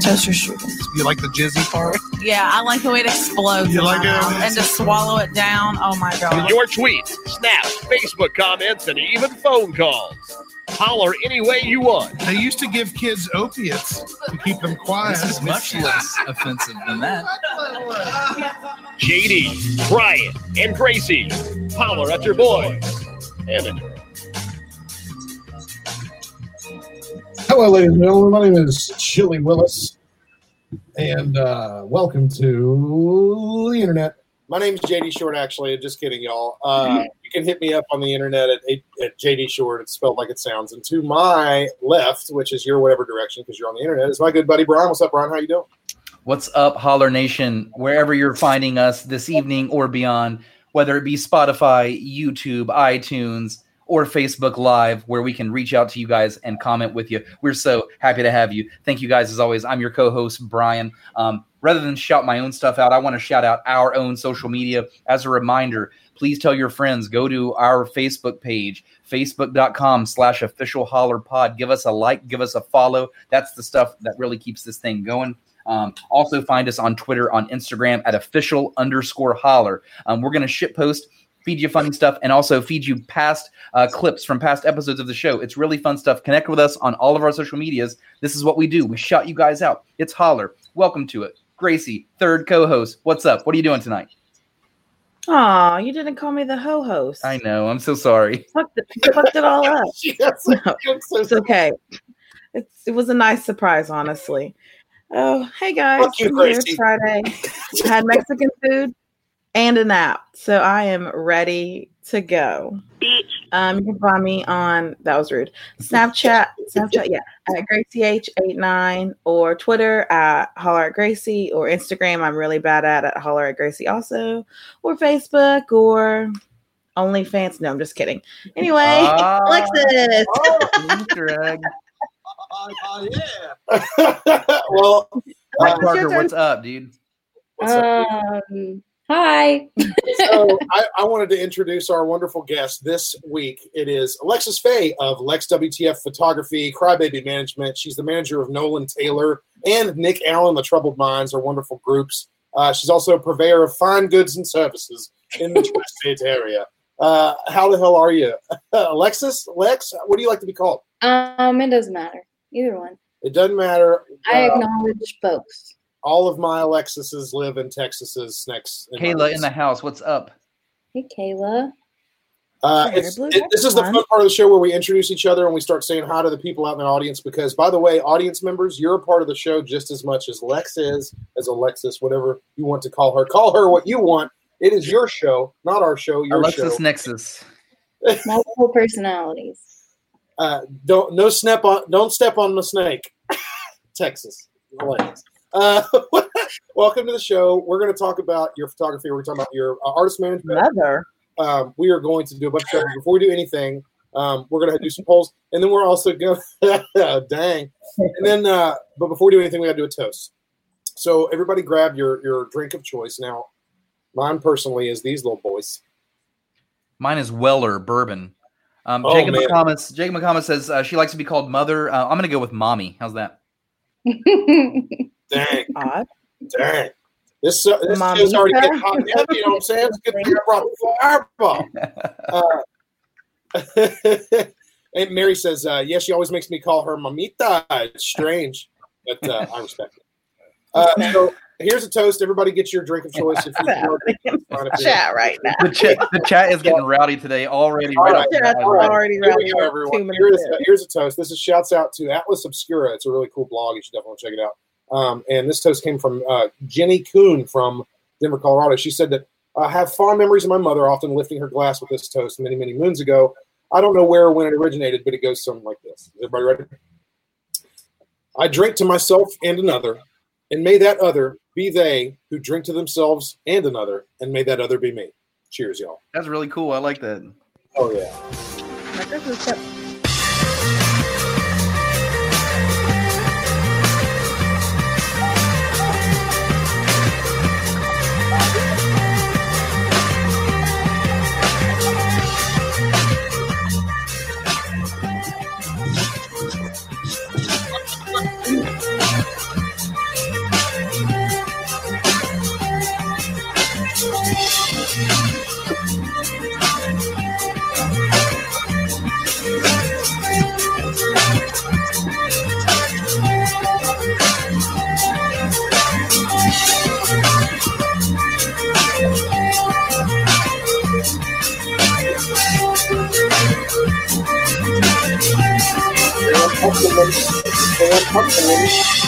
toaster strudels. You like the jizzy part? Yeah, I like the way it explodes. You like it? And to swallow it down. Oh my god. Your tweets, snaps, Facebook comments, and even phone calls. Holler any way you want. They used to give kids opiates to keep them quiet. This is much less offensive than that. JD, Brian, and Gracie. Holler at your boys. And Hello, ladies and gentlemen. My name is Chili Willis, and uh, welcome to the internet. My name is JD Short. Actually, just kidding, y'all. Uh, you can hit me up on the internet at, at JD Short. It's spelled like it sounds. And to my left, which is your whatever direction, because you're on the internet, is my good buddy Brian. What's up, Brian? How you doing? What's up, Holler Nation? Wherever you're finding us this evening or beyond, whether it be Spotify, YouTube, iTunes, or Facebook Live, where we can reach out to you guys and comment with you. We're so happy to have you. Thank you guys as always. I'm your co-host Brian. Um, rather than shout my own stuff out, I want to shout out our own social media. As a reminder, please tell your friends. Go to our Facebook page, facebook.com slash official holler pod. Give us a like, give us a follow. That's the stuff that really keeps this thing going. Um, also find us on Twitter, on Instagram at official underscore holler. Um, we're going to ship post, feed you funny stuff, and also feed you past uh, clips from past episodes of the show. It's really fun stuff. Connect with us on all of our social medias. This is what we do. We shout you guys out. It's holler. Welcome to it. Gracie, third co-host. What's up? What are you doing tonight? Aw, you didn't call me the ho host. I know. I'm so sorry. fucked it, fucked it all up. Yes, No, so It's okay. It's, it was a nice surprise, honestly. Oh, hey guys. Fuck you, Gracie. It's Friday. I had Mexican food and a nap. So I am ready to go. Um, you can find me on that was rude. Snapchat, Snapchat, yeah, at GracieH89 or Twitter at holler at Gracie or Instagram. I'm really bad at at holler at Gracie also, or Facebook or OnlyFans. No, I'm just kidding. Anyway, Ah. Alexis. Easter egg. Oh, yeah. well, Mike Alexis, Parker, what's up, dude? what's up? Um, hi. so I, I wanted to introduce our wonderful guest this week. It is Alexis Faye of Lex WTF Photography, Crybaby Management. She's the manager of Nolan Taylor and Nick Allen, the Troubled Minds, are wonderful groups. Uh, she's also a purveyor of fine goods and services in the Tri-State area. Uh, how the hell are you, Alexis? Lex, what do you like to be called? Um, it doesn't matter. Either one. It doesn't matter. I Uh, acknowledge both. All of my Alexises live in Texas's next. in Kayla in the house. What's up? Hey, Kayla. Uh, it's, it- this is the fun part of the show where we introduce each other and we start saying hi to the people out in the audience. Because, by the way, audience members, you're a part of the show just as much as Lex is, as Alexis, whatever you want to call her. Call her what you want. It is your show, not our show. Your Alexis show. Nexus. Multiple personalities. Uh, don't no step on don't step on the snake, Texas. Alexis. Uh, welcome to the show. We're going to talk about your photography. We're talking about your uh, artist management. Mother. um, we are going to do a bunch of stuff. Before we do anything, um, we're going to do some polls, and then we're also going. To. Dang, and then, uh, but before we do anything, we got to do a toast. So everybody, grab your your drink of choice. Now, mine personally is these little boys. Mine is Weller Bourbon. Um, Oh, Jacob man. McComas. Jacob McComas says uh, she likes to be called Mother. Uh, I'm going to go with Mommy. How's that? Dang, Odd. dang. This uh, this Mamita. show's already getting hot and heavy. You know what I'm saying? It's a good thing I brought the fireball. Uh, and Mary says, uh, "Yeah, she always makes me call her mamita. It's strange, but uh, I respect it." Uh, so here's a toast. Everybody, get your drink of choice. If you want to Chat right now. The chat, the chat is getting rowdy today already. All right right. off the Chat's bat. all right. already Here we running go, everyone. Here's, in. here's a toast. This is shouts out to Atlas Obscura. It's a really cool blog. You should definitely check it out. Um, and this toast came from uh, Jenny Kuhn from Denver, Colorado. She said that I have fond memories of my mother often lifting her glass with this toast many, many moons ago. I don't know where or when it originated, but it goes something like this. Is everybody ready? I drink to myself and another, and may that other be they who drink to themselves and another, and may that other be me. Cheers, y'all. That's really cool. I like that. Oh yeah. My Christmas cup. Van Huffman. Van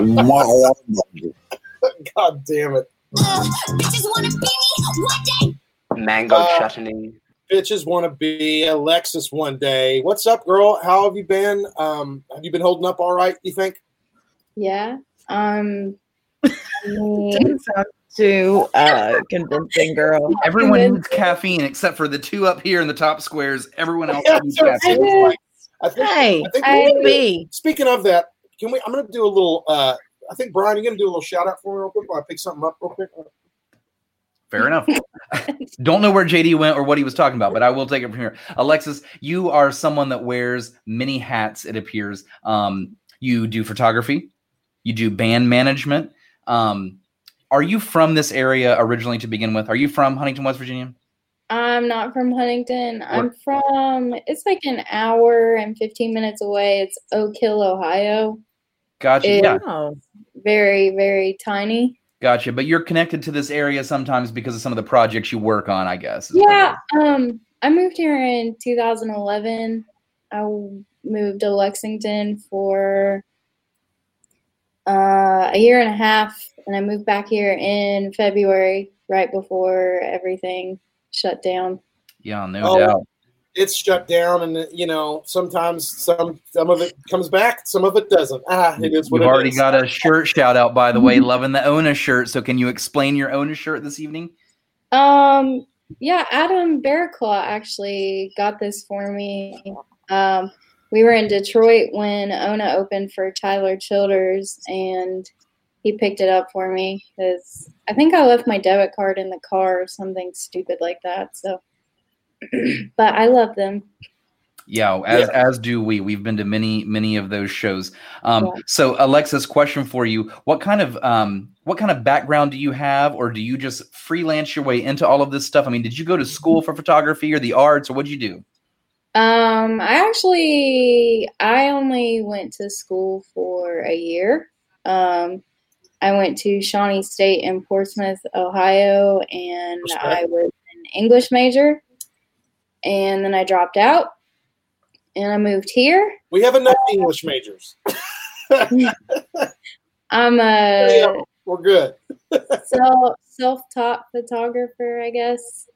God damn it. Mango Uh, chutney. Bitches want to be Alexis one day. What's up, girl? How have you been? Um, have you been holding up all right, you think? Yeah. Um. I mean, Didn't sound too uh, convincing, girl. Everyone needs caffeine except for the two up here in the top squares. Everyone else Yeah, needs so caffeine. seems I think, Hey, I think I- we're gonna do- me. speaking of that, can we? I'm going to do a little. Uh, I think Brian, you're going to do a little shout out for me real quick while I pick something up real quick. Fair enough. Don't know where JD went or what he was talking about, but I will take it from here. Alexis, you are someone that wears many hats, it appears. Um, you do photography, you do band management. Um, are you from this area originally to begin with? Are you from Huntington, West Virginia? I'm not from Huntington. I'm from. It's like an hour and 15 minutes away. It's Oak Hill, Ohio. Gotcha. It- yeah, Oh, Very, very tiny. gotcha. But you're connected to this area sometimes because of some of the projects you work on, I guess. Yeah. Um. I moved here in 2011. I moved to Lexington for uh, a year and a half, and I moved back here in February, right before everything shut down. Yeah, no Oh, doubt. It's shut down, and you know sometimes some some of it comes back, some of it doesn't. Ah, it is what You've it already is. got a shirt shout out, by the way. Loving the Ona shirt. So, can you explain your Ona shirt this evening? Um, yeah, Adam Bearclaw actually got this for me. Um, we were in Detroit when Ona opened for Tyler Childers, and he picked it up for me because I think I left my debit card in the car or something stupid like that. So, but I love them. Yeah, as as do we. We've been to many many of those shows. Um, Yeah. So, Alexis, question for you: What kind of um, what kind of background do you have, or do you just freelance your way into all of this stuff? I mean, did you go to school for photography or the arts, or what did you do? Um, I actually I only went to school for a year. Um, I went to Shawnee State in Portsmouth, Ohio, and Respect. I was an English major. And then I dropped out, and I moved here. We have enough English majors. I'm Yeah. a We're good. self self taught photographer, I guess.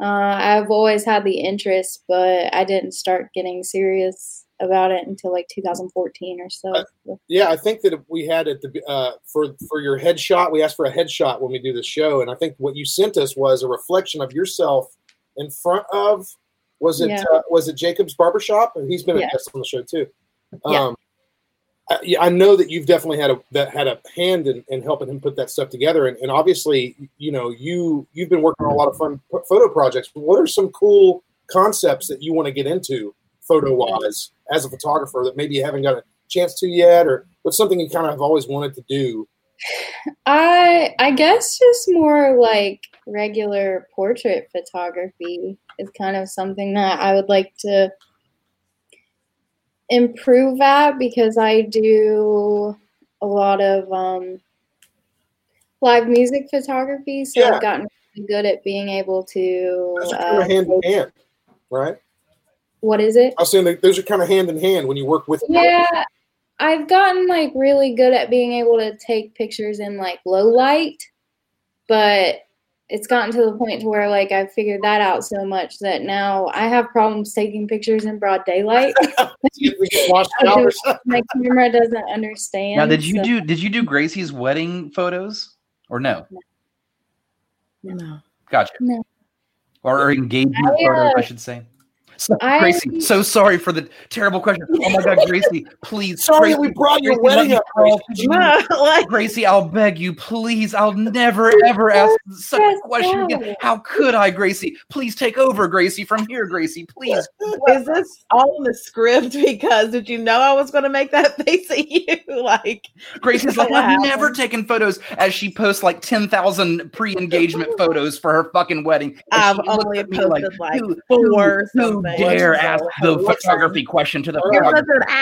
Uh, I've always had the interest, but I didn't start getting serious about it until like 2014 or so. Yeah, I think that we had it to, uh, for for your headshot. We asked for a headshot when we do the show, and I think what you sent us was a reflection of yourself in front of was it Yeah. uh, was it Jacob's barbershop? And he's been a Yeah. guest on the show too. Yeah. Um, I, yeah, I know that you've definitely had a that had a hand in, in helping him put that stuff together, and, and obviously, you know, you you've been working on a lot of fun photo projects. What are some cool concepts that you want to get into photo wise as a photographer that maybe you haven't got a chance to yet, or what's something you kind of have always wanted to do? I I guess just more like regular portrait photography is kind of something that I would like to improve at because I do a lot of um, live music photography, so Yeah. I've gotten really good at being able to. Those are kind of Uh, hand in hand, right? what is it? I was saying those are kind of hand in hand when you work with. Yeah, I've gotten like really good at being able to take pictures in like low light, but it's gotten to the point to where like I've figured that out so much that now I have problems taking pictures in broad daylight. We get washed out or something. My camera doesn't understand. Now, did you so- do did you do Gracie's wedding photos or no? No. Gotcha. No. Or, or engagement I, photos, I uh, should say. So, I- Gracie, so sorry for the terrible question. Oh my God, Gracie, please. Sorry Gracie, we brought your Gracie, wedding up. Gracie. You- like, Gracie, I'll beg you, please. I'll never ever ask such a question no. again. How could I, Gracie? Please take over, Gracie, from here, Gracie, please. is this all in the script? Because did you know I was going to make that face at you? Like, Gracie's like, I've never taken photos as she posts like 10,000 pre engagement photos for her fucking wedding. And I've only posted like, who, four or who something. Dare ask the Alexa. photography question to the All You're photographer? such an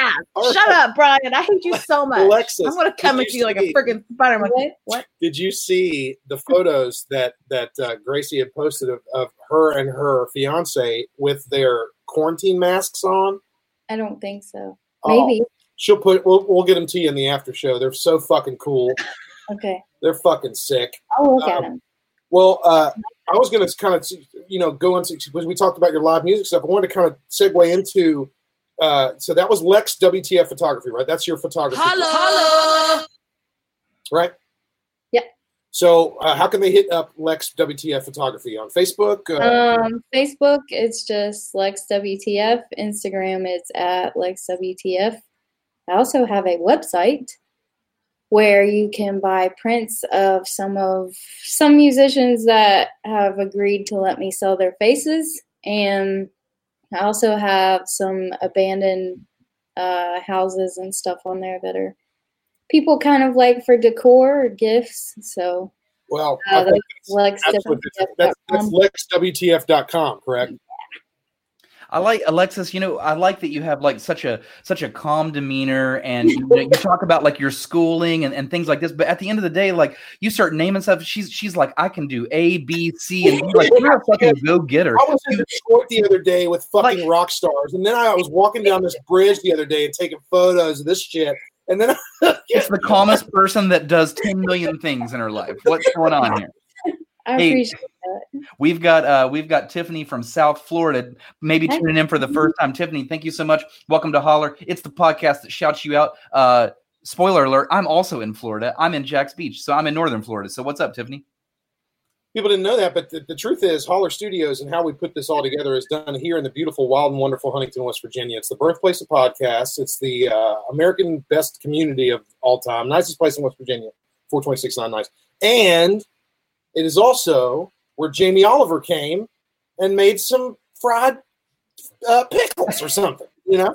ass. Shut up, Brian. I hate you so much. Alexis, I'm going to come at you you like a freaking spider. I'm What? what? Did you see the photos that that uh, Gracie had posted of, of her and her fiance with their quarantine masks on? I don't think so. Oh, Maybe. she'll put. We'll, we'll get them to you in the after show. They're so fucking cool. Okay. They're fucking sick. I'll look at Um, him. Well, uh, I was going to kind of, you know, go into because we talked about your live music stuff. I wanted to kind of segue into. Uh, so that was Lex WTF photography, right? That's your photography, Hello. Hello. right? Yeah. So uh, how can they hit up Lex WTF photography on Facebook? Uh, Um, Facebook, it's just Lex WTF. Instagram, it's at Lex WTF. I also have a website where you can buy prints of some of some musicians that have agreed to let me sell their faces, and I also have some abandoned uh, houses and stuff on there that are people kind of like for decor or gifts. So well, uh, that's that's, that's, that's lexwtf.com, correct? I like Alexis. You know, I like that you have like such a such a calm demeanor, and you, know, you talk about like your schooling and, and things like this. But at the end of the day, like you start naming stuff. She's she's like, I can do A, B, C, and you're like you're a fucking go getter. I was in Detroit the other day with fucking rock stars, and then I was walking down this bridge the other day and taking photos of this shit. And then It's the calmest person that does ten million things in her life. What's going on here? I Hey, appreciate that. We've got uh we've got Tiffany from South Florida, maybe Hi. tuning in for the first time. Tiffany, thank you so much. Welcome to Holler. It's the podcast that shouts you out. Uh spoiler alert, I'm also in Florida. I'm in Jax Beach, so I'm in northern Florida. So what's up, Tiffany? people didn't know that, but the, the truth is, Holler Studios and how we put this all together is done here in the beautiful, wild, and wonderful Huntington, West Virginia. It's the birthplace of podcasts. It's the uh, American best community of all time, nicest place in West Virginia, 426 nice. And it is also where Jamie Oliver came and made some fried uh, pickles or something, you know?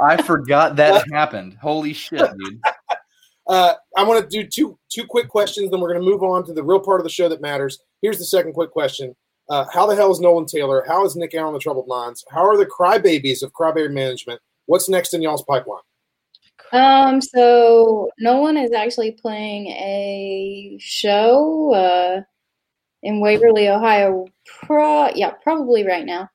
I forgot that happened. Holy shit, dude. Uh, I want to do two two quick questions, then we're going to move on to the real part of the show that matters. Here's the second quick question: uh, How the hell is Nolan Taylor? How is Nick Allen the Troubled Minds? How are the crybabies of Crybaby Management? What's next in y'all's pipeline? Um, so Nolan is actually playing a show uh, in Waverly, Ohio. Pro- yeah, probably right now.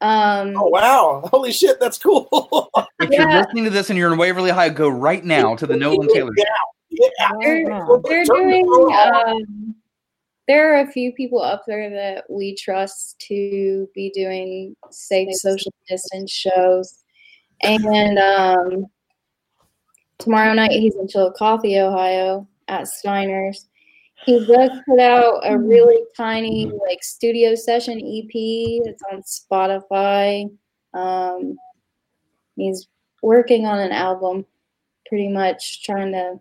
Um, Oh wow! Holy shit, that's cool. If you're listening to this and you're in Waverly Ohio, go right now to the Nolan Taylor. Show. yeah. they're, they're doing. Um, there are a few people up there that we trust to be doing safe social distance shows, and um, tomorrow night he's in Chillicothe, Ohio, at Steiner's. He just put out a really tiny like studio session EP. It's on Spotify. Um, he's working on an album, pretty much trying to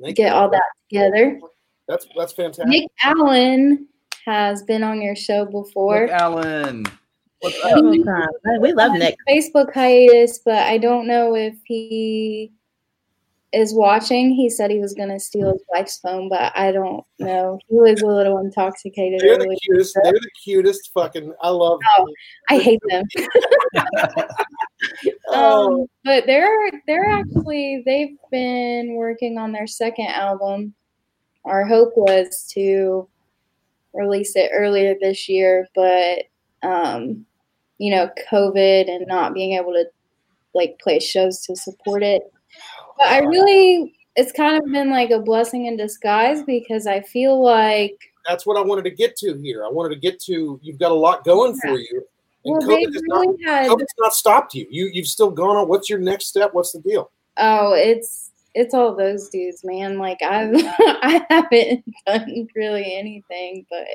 Thank get you. all that together. That's that's fantastic. Nick Allen has been on your show before. Nick Allen. What's up? We love Nick. Facebook hiatus, but I don't know if he is watching. He said he was going to steal his wife's phone, but I don't know. He was a little intoxicated. They're the cutest. They're the cutest. Fucking, I love. Oh, I hate them. Oh, Um, but they're they're actually they've been working on their second album. Our hope was to release it earlier this year, but um, you know, COVID and not being able to like play shows to support it. I really it's kind of been like a blessing in disguise because I feel like that's what I wanted to get to here. I wanted to get to you've got a lot going for you. And Well, COVID has really not, had. COVID's not stopped you. You you've still gone on. What's your next step? What's the deal? Oh, it's it's all those dudes, man. Like I've I haven't done really anything, but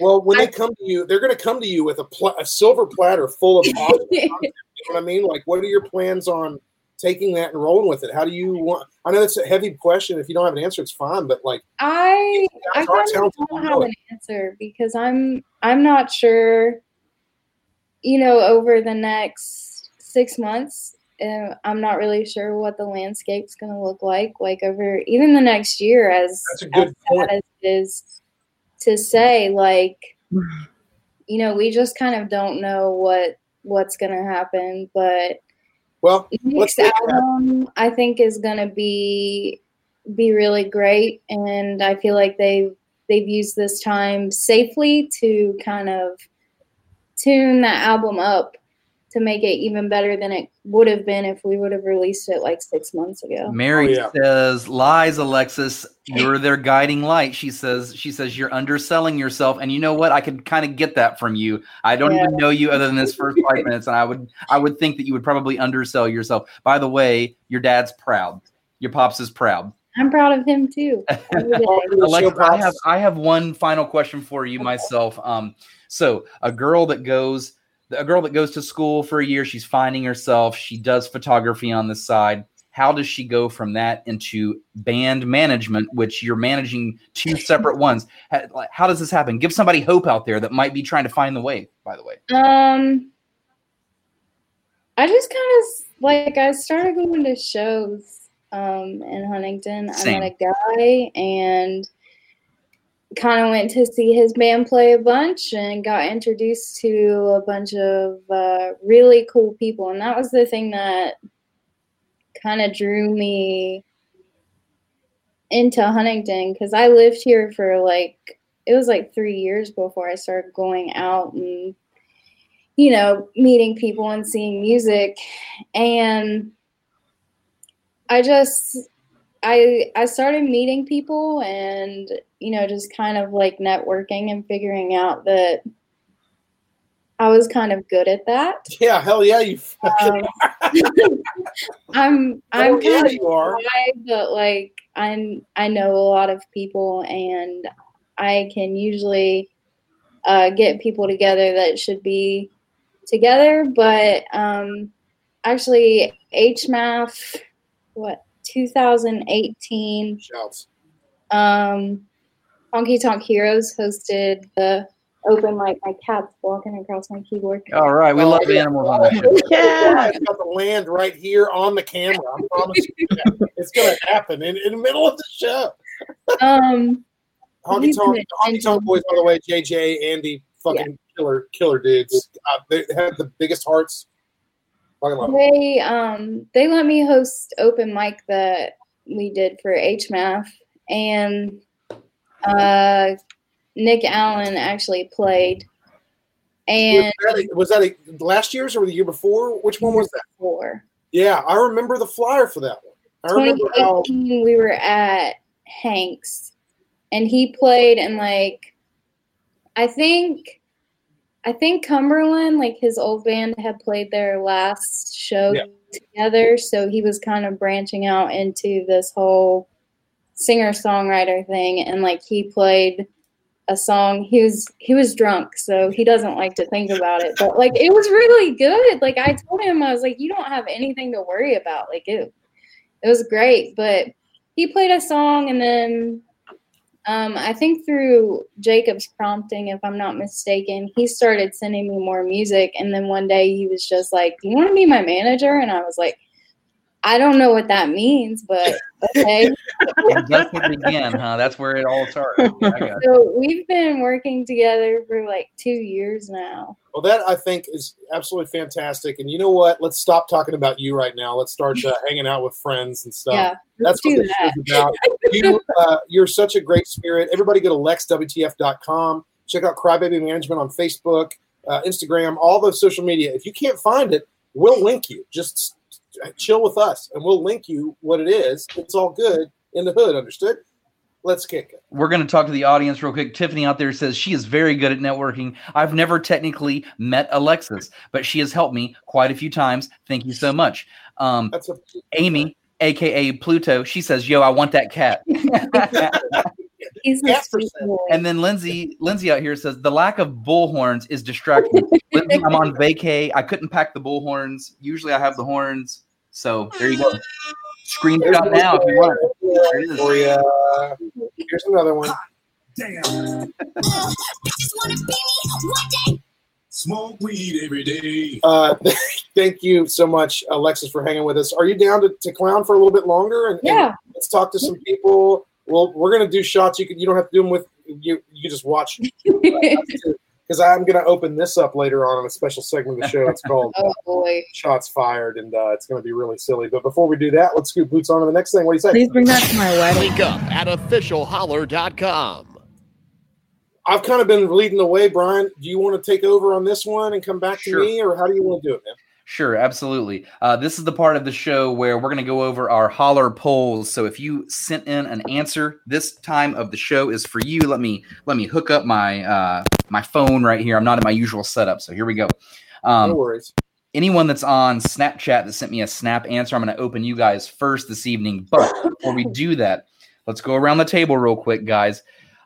Well, when I- they come to you, they're going to come to you with a, pl- a silver platter full of awesome. You know what I mean? Like, what are your plans on taking that and rolling with it? How do you want? I know it's a heavy question. If you don't have an answer, it's fine. But like, I I guys are kind of talented. don't have an answer because I'm I'm not sure. You know, over the next six months, uh, I'm not really sure what the landscape's going to look like. Like over even the next year, as That's a good as point. as it is to say, like you know, we just kind of don't know what what's going to happen, but well, next album I think is gonna be be really great, and I feel like they've they've used this time safely to kind of tune that album up to make it even better than it would have been if we would have released it like six months ago. Mary Oh, yeah. says, "Lies, Alexis. You're their guiding light." She says, "She says you're underselling yourself." And you know what? I could kind of get that from you. I don't Yeah. even know you other than this first five minutes, and I would, I would think that you would probably undersell yourself. By the way, your dad's proud. Your pops is proud. I'm proud of him too. every day. Alexa, I have I have one final question for you myself. Um, so a girl that goes a girl that goes to school for a year, she's finding herself. She does photography on the side. How does she go from that into band management, which you're managing two separate ones? How, how does this happen? Give somebody hope out there that might be trying to find the way. By the way, Um, I just kind of like I started going to shows um in Huntington. Same. I met a guy and kind of went to see his band play a bunch and got introduced to a bunch of uh, really cool people, and that was the thing that kind of drew me into Huntington because I lived here for like it was like three years before I started going out and you know meeting people and seeing music. And I just I I started meeting people and you know just kind of like networking and figuring out that I was kind of good at that. yeah, hell yeah, you. Um, I'm I'm oh, yeah, kind of you are. shy, but like I'm I know a lot of people and I can usually uh, get people together that should be together. But um, actually, HMAF, what 2018, Shouts. um, Honky Tonk Heroes hosted the open mic. My cat's walking across my keyboard. all right, we Oh, love yeah. animals on that show. Yeah. It's about to land right here on the camera. I promise you. It's going to happen in, in the middle of the show. Um, Honky Tonk, Honky Tonk Boys, by the way, JJ, Andy, fucking killer, killer dudes. Uh, they have the biggest hearts. Fucking love 'em. They um they let me host open mic that we did for HMAF and uh Nick Allen actually played and was, that a, was that a, last year's or the year before? Which one was that? for Yeah, I remember the flyer for that one. I remember how we were at Hanks and he played and like I think I think Cumberland, like his old band had played their last show Yeah. together, so he was kind of branching out into this whole singer songwriter thing and like he played a song. He was he was drunk so he doesn't like to think about it but like it was really good. Like i told him i was like you don't have anything to worry about. Like it it was great. But he played a song and then um, i think through jacob's prompting if i'm not mistaken he started sending me more music and then one day he was just like do you want to be my manager? And i was like i don't know what that means but okay And that's where it began, huh? That's where it all started. I got it. so we've been working together for like two years now Well, that I think is absolutely fantastic. And you know what? Let's stop talking about you right now. Let's start uh, hanging out with friends and stuff. yeah let's That's what do this that about. You, uh, you're such a great spirit. Everybody go to lexwtf.com. Check out Crybaby Management on Facebook, uh, Instagram, all the social media. If you can't find it, we'll link you. Just chill with us, and we'll link you what it is. It's all good in the hood. Understood? let's kick it. We're going to talk to the audience real quick. Tiffany out there says she is very good at networking. I've never technically met Alexis, but she has helped me quite a few times. Thank you so much. Um, That's a Amy, aka Pluto, she says, "Yo, I want that cat." He's a Cat sweet percent. boy. and then Lindsay, Lindsay out here says, "The lack of bullhorns is distracting." Lindsay, I'm on vacay. I couldn't pack the bullhorns. Usually, I have the horns. So there you go. screen Screenshot now if you want. There it is. For ya. Here's another one. Damn. Smoke weed every day. Uh, thank you so much, Alexis, for hanging with us. Are you down to, to clown for a little bit longer? And, and Yeah. let's talk to some people. Well, we're gonna do shots. You can you don't have to do them with you. You can just watch because I'm gonna open this up later on in a special segment of the show. It's called oh boy. Shots Fired, and uh, it's gonna be really silly. But before we do that, let's scoot boots on to the next thing. What do you say? Please bring that to my wedding. Link up at officialholler.com. I've kind of been leading the way, Brian. Do you want to take over on this one and come back to me, or how do you want to do it, man? Sure, absolutely. Uh, this is the part of the show where we're going to go over our holler polls. So if you sent in an answer, this time of the show is for you. Let me let me hook up my uh, my phone right here. I'm not in my usual setup, so here we go. no Um, worries. anyone that's on Snapchat that sent me a snap answer, I'm going to open you guys first this evening. But before we do that, let's go around the table real quick, guys.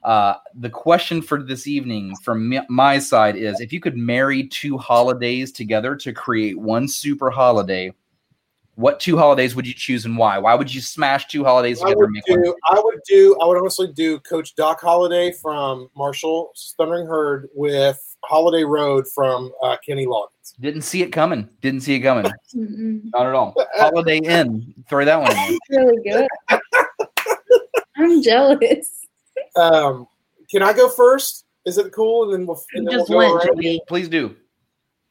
Uh, the question for this evening from my side is if you could marry two holidays together to create one super holiday, what two holidays would you choose and why? Why would you smash two holidays I together would and make one? do. I would do. I would honestly do Coach Doc Holliday from Marshall Thundering Herd with Holiday Road from uh, Kenny Loggins. Didn't see it coming. Didn't see it coming. Not at all. Holiday Inn. Throw that one in. Really good. I'm jealous. Um, can I go first? Is it cool? And then we'll. You And then just we'll go went, around? Please do.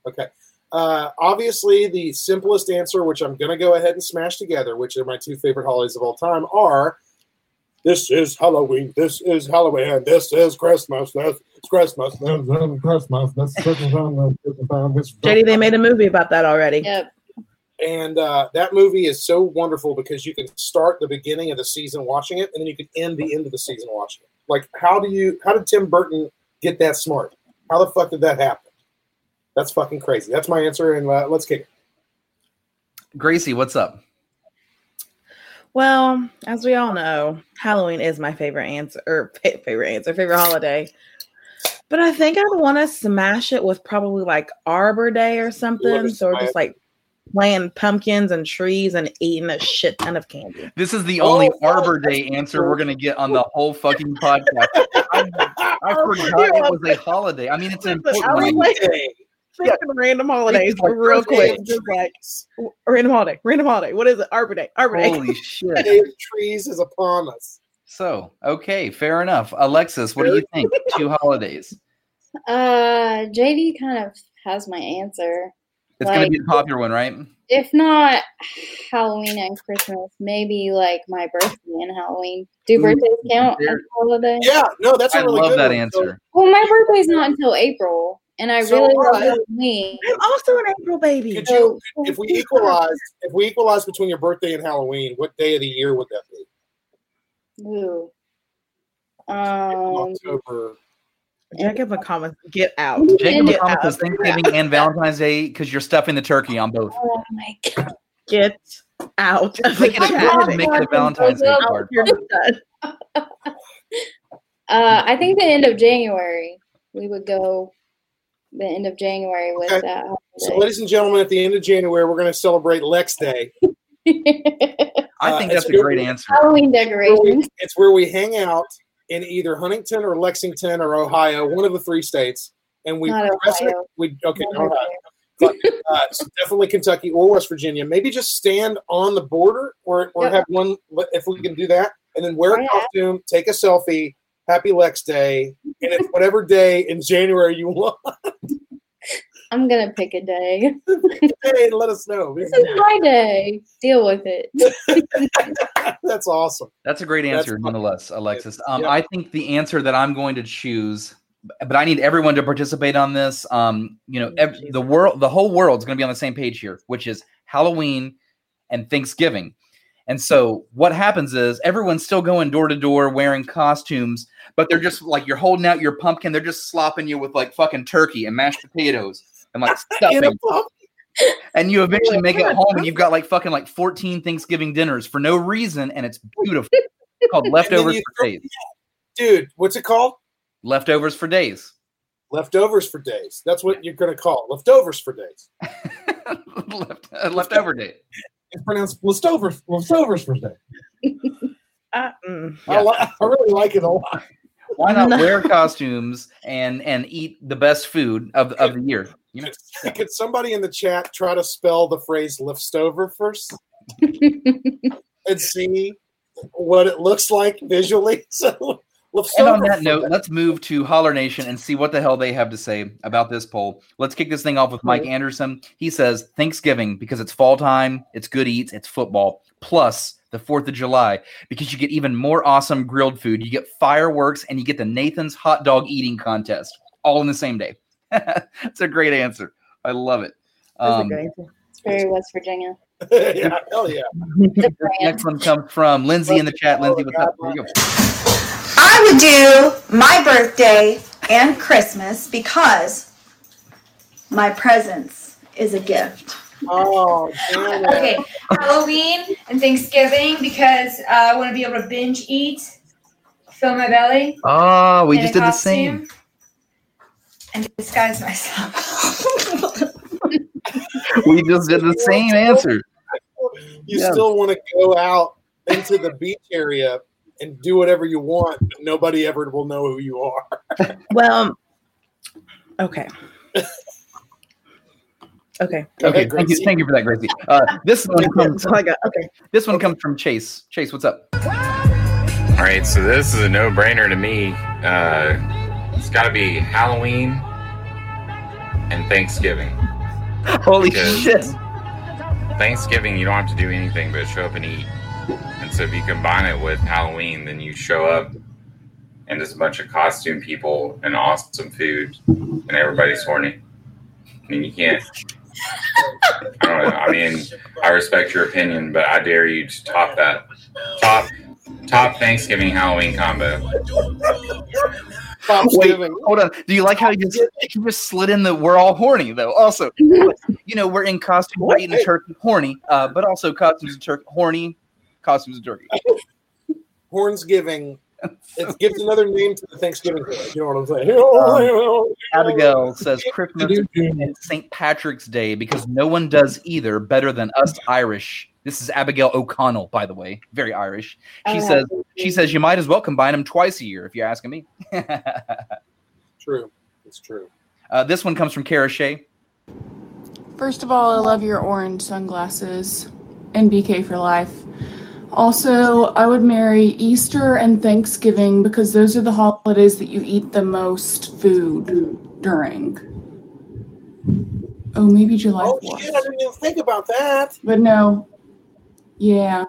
Okay. Uh, obviously, the simplest answer, which I'm going to go ahead and smash together, which are my two favorite holidays of all time, are this is Halloween, this is Halloween, and this is Christmas, this is Christmas, this is Christmas, this is Christmas, this is JD, they made a movie about that already. Yep. And uh, that movie is so wonderful because you can start the beginning of the season watching it, and then you can end the end of the season watching it. Like, how do you? How did Tim Burton get that smart? How the fuck did that happen? That's fucking crazy. That's my answer, and uh, let's kick it. Gracie, what's up? Well, as we all know, Halloween is my favorite answer or favorite answer, favorite holiday. But I think I'd want to smash it with probably like Arbor Day or something. So we're just like playing pumpkins and trees and eating a shit ton of candy. This is the Oh, only. Arbor Day answer we're gonna get on the whole fucking podcast. I, I forgot it was a holiday. I mean, it's an important I was one. like- Hey, Fucking random holidays, like real quick. Just like random holiday, random holiday. What is it? Arbor Day, Arbor Day. Holy shit! day of trees is upon us. So, okay, fair enough. Alexis, what do you think? Two holidays. Uh, JD kind of has my answer. It's gonna be the popular one, right? If not Halloween and Christmas, maybe like my birthday and Halloween. Do Ooh, birthdays count as there- holiday? Yeah, no, that's a I really love good that one. answer. Well, my birthday's not until April, and I So really love what? Halloween. I'm also an April baby. Could you, if we equalize, if we equalize between your birthday and Halloween, what day of the year would that be? Ooh. Um, October. Jacob and comments, get out. Jacob Get McComas out. says Thanksgiving and Valentine's Day because you're stuffing the turkey on both. oh my god. Get out of the Make it a, chat. make it a Valentine's Day card. You're done. Uh, I think the end of January. We would go the end of January with Okay. that So, ladies and gentlemen, at the end of January, we're going to celebrate Lex Day. I Uh, think it's that's a good. great answer. Halloween Where decorations. we- It's where we hang out in either Huntington or Lexington or Ohio, one of the three states, and we Not dress it- We okay, Ohio. uh, so definitely Kentucky or West Virginia. Maybe just stand on the border or, or Yep. have one if we can do that, and then wear a Yeah. costume, take a selfie. Happy Lex Day, and it's whatever day in January you want. I'm gonna pick a day. hey, let us know. This is my day. Deal with it. That's awesome. That's a great answer, fun. nonetheless, Alexis. Um, Yeah. I think the answer that I'm going to choose, but I need everyone to participate on this. Um, you know, ev- the world, the whole world's going to be on the same page here, which is Halloween and Thanksgiving. And so what happens is everyone's still going door to door wearing costumes, but they're just like you're holding out your pumpkin, they're just slopping you with like fucking turkey and mashed potatoes and like In stuffing. And you eventually make it home and you've got like fucking like 14 Thanksgiving dinners for no reason, and it's beautiful. It's called leftovers for days. Dude, what's it called? Leftovers for days. Leftovers for days. That's what you're going to call it. Leftovers for days. Left, uh, leftover day. It's pronounced leftovers. Leftovers for day. Uh, mm. I, li- I really like it a lot. Why not wear costumes and and eat the best food of, of the year? You know, Could somebody in the chat try to spell the phrase liftover first and see what it looks like visually? So, And on that note, let's move to Holler Nation and see what the hell they have to say about this poll. Let's kick this thing off with Mike Anderson. He says Thanksgiving because it's fall time, it's good eats, it's football, plus the 4th of July because you get even more awesome grilled food. You get fireworks and you get the Nathan's hot dog eating contest all in the same day. It's a great answer. I love it. That's a Um, answer. It's very West Virginia. yeah, hell yeah. Next one comes from Lindsay in the chat. Lindsay, what's up? Here you go. I would do my birthday and Christmas because my presence is a gift. Oh. Okay, Halloween and Thanksgiving because uh, I want to be able to binge eat, fill my belly. Oh, we just a did the same. Costume, And disguise myself. We just did the same answer. You Yeah. still want to go out into the beach area and do whatever you want, but nobody ever will know who you are. Well, okay. Okay. Okay, ahead, thank you, thank you for that, Gracie. Uh, this one comes. That's all I got. Okay. This one comes from Chase. Chase, what's up? All right, so this is a no-brainer to me. Uh, it's got to be Halloween and Thanksgiving. Holy Because shit! Thanksgiving, you don't have to do anything but show up and eat. And so if you combine it with Halloween, then you show up and there's a bunch of costume people and awesome food, and everybody's horny. I mean, you can't. I don't know. I mean, I respect your opinion, but I dare you to top that. Top, top Thanksgiving Halloween combo. Wait, hold on. Do you like how he just he just slid in the "we're all horny" though? Also, you know, we're in costumes, we're eating turkey, horny, uh, but also costumes of turkey, horny, costumes of turkey. Hornsgiving. It gives another name to the Thanksgiving Day. You know what I'm saying? Abigail says Christmas and St. Patrick's Day because no one does either better than us Irish. This is Abigail O'Connell, by the way, very Irish. She Oh, says she says you might as well combine them twice a year if you're asking me. True. It's true. uh, this one comes from Kara Shea. First of all, I love your orange sunglasses and BK for life. Also, I would marry Easter and Thanksgiving because those are the holidays that you eat the most food during. Oh, maybe July Oh 4th. shit! I didn't even think about that. But no. Yeah.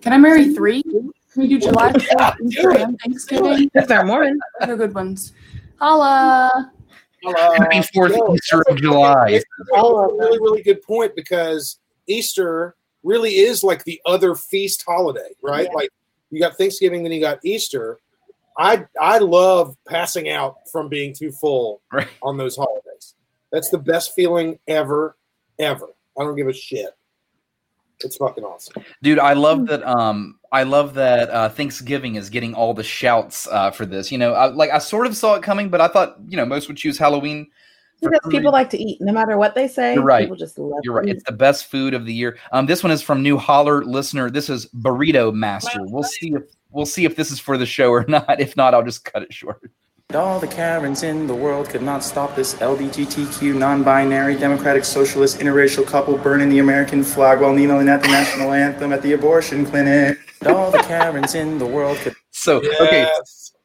Can I marry three? Can we do July 4th, Easter, and Thanksgiving? If they're Mormon. Those are good ones. Holla! Happy Fourth Yo, Easter of a- July. it's a really, really good point because Easter really is like the other feast holiday, right? Yeah. Like you got Thanksgiving, then you got Easter. I I love passing out from being too full Right. on those holidays. That's the best feeling ever, ever. I don't give a shit. It's fucking awesome. Dude, I love that. Um, I love that uh, Thanksgiving is getting all the shouts uh, for this. You know, I, like I sort of saw it coming, but I thought you know most would choose Halloween. Because people like to eat, no matter what they say. You're right. People just love You're right. to It's the best food of the year. Um, this one is from new holler listener. This is Burrito Master. We'll see if we'll see if this is for the show or not. If not, I'll just cut it short. All the Karens in the world could not stop this LGBTQ, non-binary, democratic, socialist, interracial couple burning the American flag while kneeling at the national anthem at the abortion clinic. All the Karens in the world could. So okay,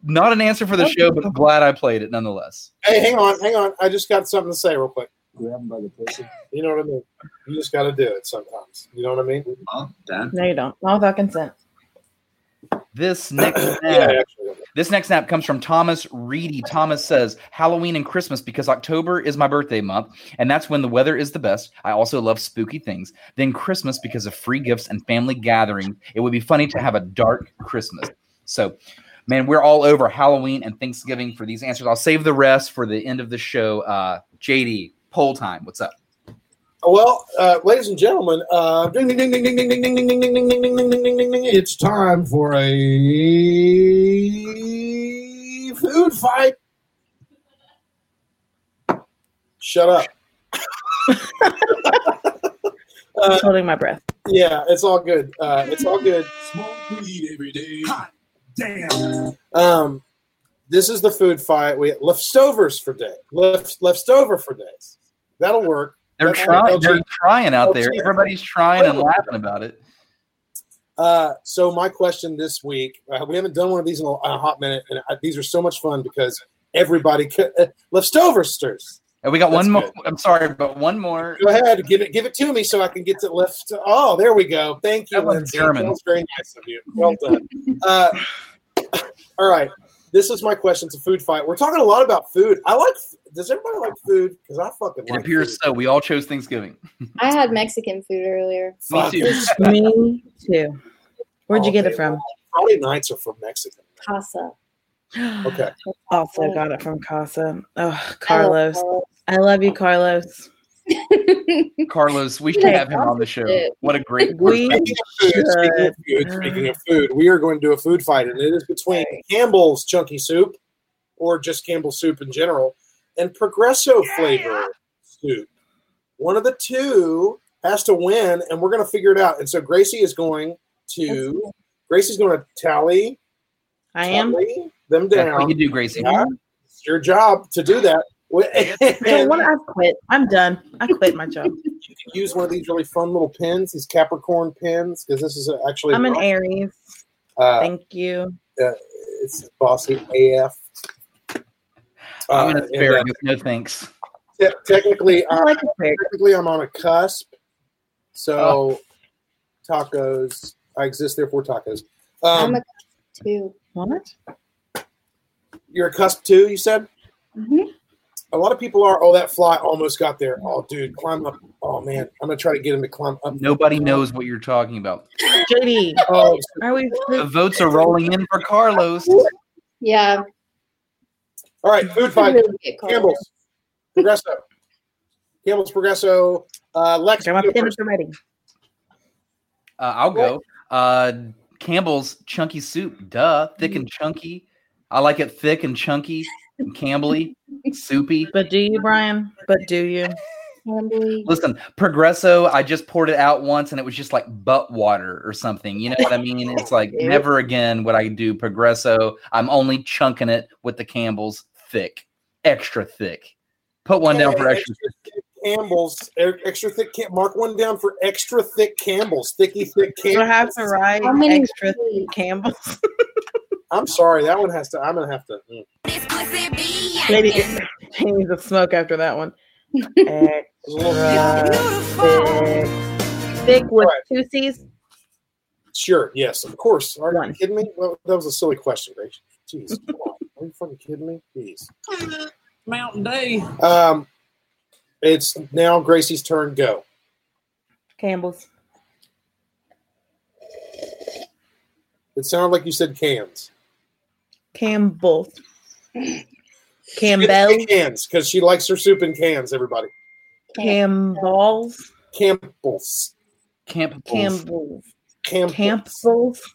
not an answer for the show, but I'm glad I played it nonetheless. Hey, hang on, hang on. I just got something to say real quick. Grab them by the pussy. You know what I mean? You just got to do it sometimes. You know what I mean? Dan. No, you don't. Not without consent. This next snap, actually. this next snap comes from Thomas Reedy. Thomas says Halloween and Christmas because October is my birthday month, and that's when the weather is the best. I also love spooky things. Then Christmas because of free gifts and family gathering. It would be funny to have a dark Christmas. So, man, we're all over Halloween and Thanksgiving for these answers. I'll save the rest for the end of the show. Uh, JD, poll time. What's up? Well, uh, ladies and gentlemen, uh, ding, ding, ding, ding, ding, ding, ding, ding, ding, ding, ding, ding, ding, ding, ding, ding, ding, ding. It's time for a food fight. Shut up. I'm holding my breath. Yeah, it's all good. Uh, it's all good. Smoke weed every day. Hot damn. Um, this is the food fight. We leftovers for day. Left leftover for days. That'll work. They're That's trying. They're trying out there. Everybody's trying and laughing about it. Uh, so my question this week, uh, we haven't done one of these in a, a hot minute, and uh, these are so much fun because everybody c- uh, leftoversters. And we got one more. good. I'm sorry, but one more. Go ahead, give it, give it to me so I can get to left. Oh, there we go. Thank you, That Lindsay. German. That was very nice of you. Well done. Uh, all right, this is my question. It's a food fight. We're talking a lot about food. I like. Does everybody like food? Because I fucking It like appears so. We all chose Thanksgiving. I had Mexican food earlier. Me too. Me too. Where'd you get day it from? long. Friday nights are from Mexican. Casa. Okay. Also got it from Casa. Oh, I love Carlos. I love you, Carlos. Carlos, we should have him on the show. What a great We Speaking of food, speaking of should. food, speaking of food, we are going to do a food fight, and it is between Campbell's chunky soup, or just Campbell's soup in general, and Progresso flavor soup. One of the two has to win, and we're going to figure it out. And so Gracie is going to Gracie's going to tally, I am. tally them That's what down. you do, Gracie. Yeah, it's your job to do that. I don't want to. I quit. I'm done. I quit my job. you can use one of these really fun little pins, these Capricorn pins, because this is actually I'm an Aries. uh, Thank you. uh, it's bossy AF. I'm an Uh, and, uh. No thanks. te- technically, I I'm, like asparagus. technically, I'm on a cusp. So, Oh. tacos. I exist, therefore tacos. I'm Um, a too. What? you're a cusp too. You said Mhm. a lot of people are. Oh, that fly almost got there. Oh, dude, climb up. Oh man, I'm gonna try to get him to climb up. Nobody knows what you're talking about. JD, Oh, are we? The votes are rolling in for Carlos. Yeah. All right. Food fight. really get called. Campbell's. Progresso. Campbell's Progresso. Uh, Lex. Got my you go ready. Uh, I'll go. Uh, Campbell's chunky soup. Duh. Thick and chunky. I like it thick and chunky and Campbelly, soupy. But do you, Brian? But do you? Listen, Progresso, I just poured it out once and it was just like butt water or something. You know what I mean? It's like never again would I do Progresso. I'm only chunking it with the Campbell's thick, extra thick. Put one down for Okay, extra. thick Campbell's. Extra thick. Cam- Mark one down for extra thick Campbell's. Thicky thick Do I have to write How many extra days? Campbell's? I'm sorry. That one has to. I'm gonna have to. mm. Maybe he needs to smoke after that one. Thick. Thick with Right. two C's. Sure. Yes. Of course. Are you kidding me? Well, that was a silly question, Rach. Jeez. Come on. Are you fucking kidding me? Jeez. Mountain Day. Um, it's now Gracie's turn. Go. Campbell's. It sounded like you said cans. Campbell's. She Campbell. cans because she likes her soup in cans. Everybody. Campbell's. Campbell's. Campbell's. Campbell's. Campbell's.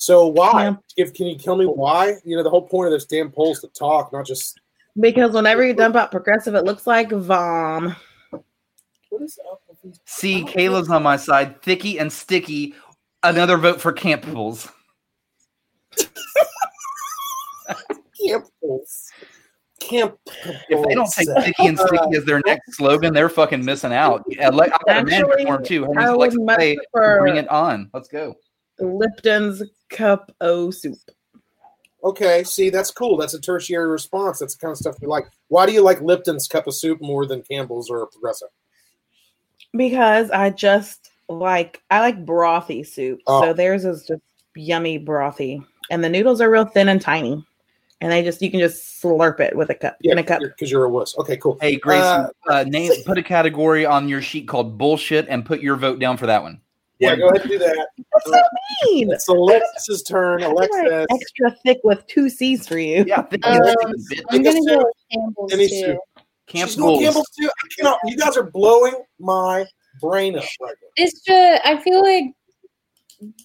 Campbell's. So why? Camp- If can you tell me why? You know the whole point of this damn poll is to talk, not just. Because whenever you dump out progressive, it looks like vom. What is up See, Kayla's on my side. Thicky and sticky. Another vote for Campbell's. Campbell's? Camp. If they don't take sticky and sticky as their next slogan, they're fucking missing out. Yeah, I got a manager Actually, for him too. Her I name's would Alexa much Faye. prefer- Bring it on. Let's go. Lipton's cup o soup. Okay, see, that's cool. That's a tertiary response. That's the kind of stuff we like. Why do you like Lipton's cup of soup more than Campbell's or Progresso? Because I just like I like brothy soup. Oh. So theirs is just yummy brothy. and the noodles are real thin and tiny, and they just you can just slurp it with a cup in a cup. because you're a wuss. Okay, cool. Hey, Grayson, Uh, uh, name put a category on your sheet called bullshit and put your vote down for that one. Yeah, go ahead and do that. What's that mean? It's Alexis's turn. I Alexis, extra thick with two C's for you. Yeah, Um, I'm gonna go with Campbell's Any too. soup. Camp She's going Campbell's too. I cannot. You guys are blowing my brain up right now. It's just I feel like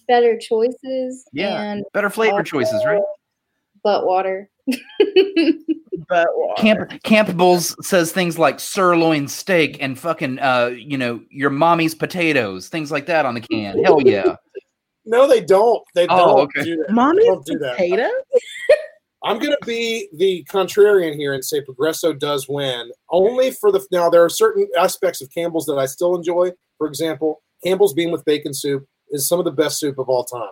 better choices. Yeah, and better flavor also choices, right? Butt water. But Camp Camp Bulls says things like sirloin steak and fucking uh, you know, your mommy's potatoes, things like that on the can. Hell yeah. No, they don't. They Oh, don't okay. do that. Mommy's Don't do that. potatoes? I'm going to be the contrarian here and say Progresso does win. Only for the now, there are certain aspects of Campbell's that I still enjoy. For example, Campbell's bean with bacon soup is some of the best soup of all time.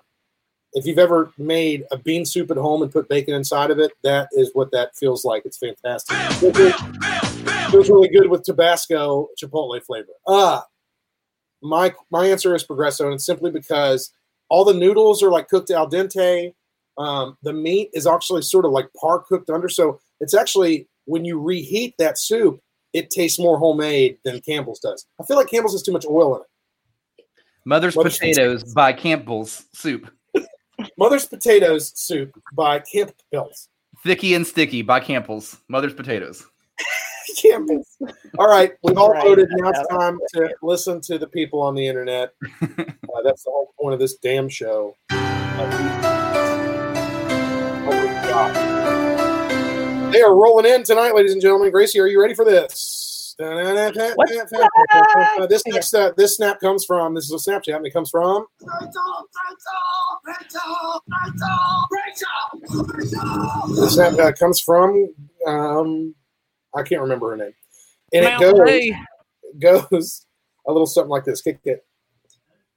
If you've ever made a bean soup at home and put bacon inside of it, that is what that feels like. It's fantastic. Feels really, feels really good with Tabasco Chipotle flavor. Ah, my my answer is Progresso, and it's simply because all the noodles are like cooked al dente. Um, the meat is actually sort of like par cooked under, so it's actually when you reheat that soup, it tastes more homemade than Campbell's does. I feel like Campbell's has too much oil in it. Mother's Mother's potatoes by Campbell's soup. Mother's potatoes soup by Campbell's. Thicky and sticky by Campbell's. Mother's potatoes. Campbell's. All right, we've all Right. voted. Now it's time to listen to the people on the internet. Uh, that's the whole point of this damn show. Oh my God. They are rolling in tonight, ladies and gentlemen. Gracie, are you ready for this? This next uh, this snap comes from this is a Snapchat and it comes from this snap uh, comes from um, I can't remember her name, and it goes goes a little something like this. Kick it.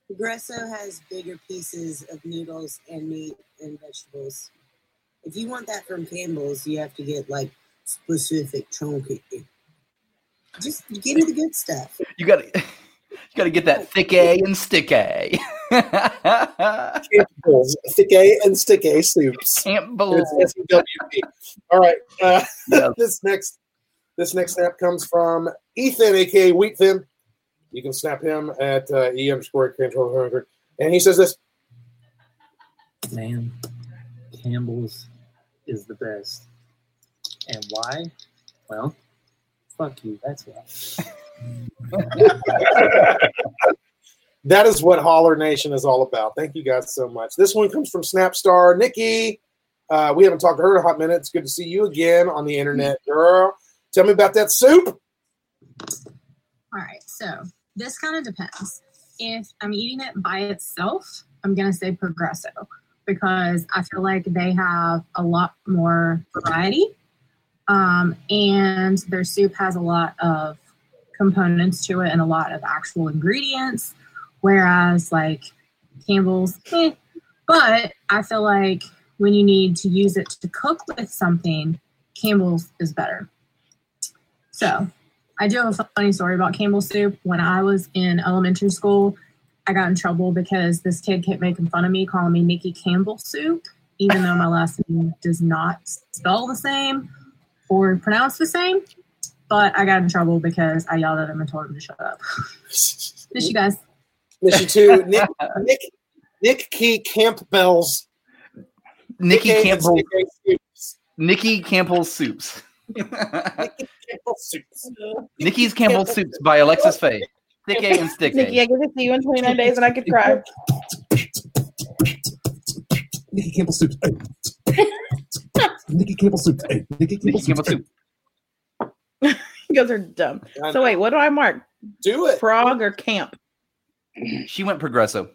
Progresso has bigger pieces of noodles and meat and vegetables. If you want that from Campbell's, you have to get like specific chunky. Just give me the good stuff. You got to you got to get that thick A and stick A. Campbell's thick A and stick A soups. Campbell's. It's SWP. All right. Uh, Yes. this next this next snap comes from Ethan, aka Wheatfin. You can snap him at uh, E underscore control hundred, and he says this. Man, Campbell's is the best. And why? Well, fuck you. That's why. That is what Holler Nation is all about. Thank you guys so much. This one comes from Snapstar. Nikki, uh, we haven't talked to her in a hot minute. It's good to see you again on the internet, girl. Tell me about that soup. All right, so this kind of depends. If I'm eating it by itself, I'm gonna say Progresso because I feel like they have a lot more variety, um, and their soup has a lot of components to it and a lot of actual ingredients. Whereas like Campbell's, eh. but I feel like when you need to use it to cook with something, Campbell's is better. So I do have a funny story about Campbell's soup. When I was in elementary school, I got in trouble because this kid kept making fun of me, calling me Nikki Campbell soup, even though my last name does not spell the same or pronounce the same. But I got in trouble because I yelled at him and told him to shut up. Miss you guys. Miss you too. Nick, Nick, Nick Key Campbell's. Nikki Nick A. Campbell. Nick A. soups. Nikki Campbell's soups. Campbell soups. Nikki's Campbell soups by Alexis Faye. Thick A and stick Nikki, A. I give it to you in 29 days and I could cry. Nikki Campbell soup. Hey. Nikki Campbell soup. Hey. Nikki Campbell, Nikki Campbell soup. You guys are dumb. So wait, what do I mark? Do it. Frog or camp? She went Progresso.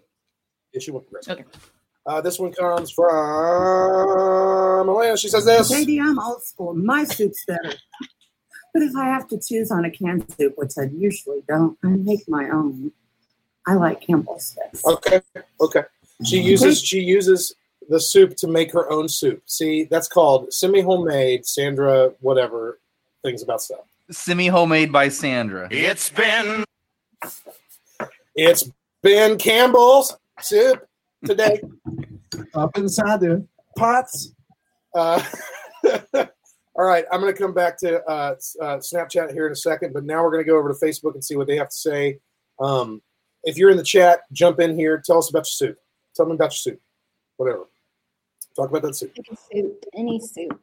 Yeah, she went progressive. Okay. Uh, this one comes from Elena. She says this. Maybe I'm old school. My soup's better. But if I have to choose on a canned soup, which I usually don't, I make my own. I like Campbell's best. Okay. Okay. She uses she uses the soup to make her own soup. See, that's called semi homemade. Sandra, whatever things about stuff. Semi homemade by Sandra. It's been it's been Campbell's soup today. Up inside the pots. Uh, all right, I'm going to come back to uh, uh, Snapchat here in a second, but now we're going to go over to Facebook and see what they have to say. Um, if you're in the chat, jump in here. Tell us about your soup. Tell them about your soup. Whatever. Talk about that soup. Pick a soup, any soup.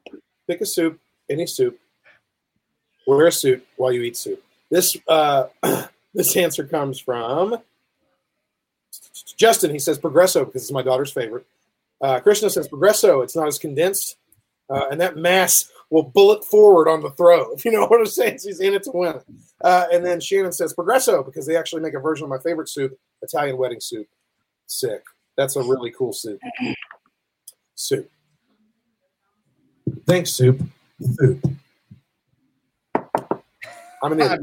Pick a soup, any soup. Wear a suit while you eat soup. This uh, this answer comes from Justin. He says Progresso because it's my daughter's favorite. Uh, Krishna says Progresso. It's not as condensed, uh, and that mass will bullet forward on the throw. If you know what I'm saying, she's in it to win. Uh, and then Shannon says Progresso because they actually make a version of my favorite soup, Italian wedding soup. Sick. That's a really cool soup. Soup. Thanks, soup. Soup. I'm an idiot.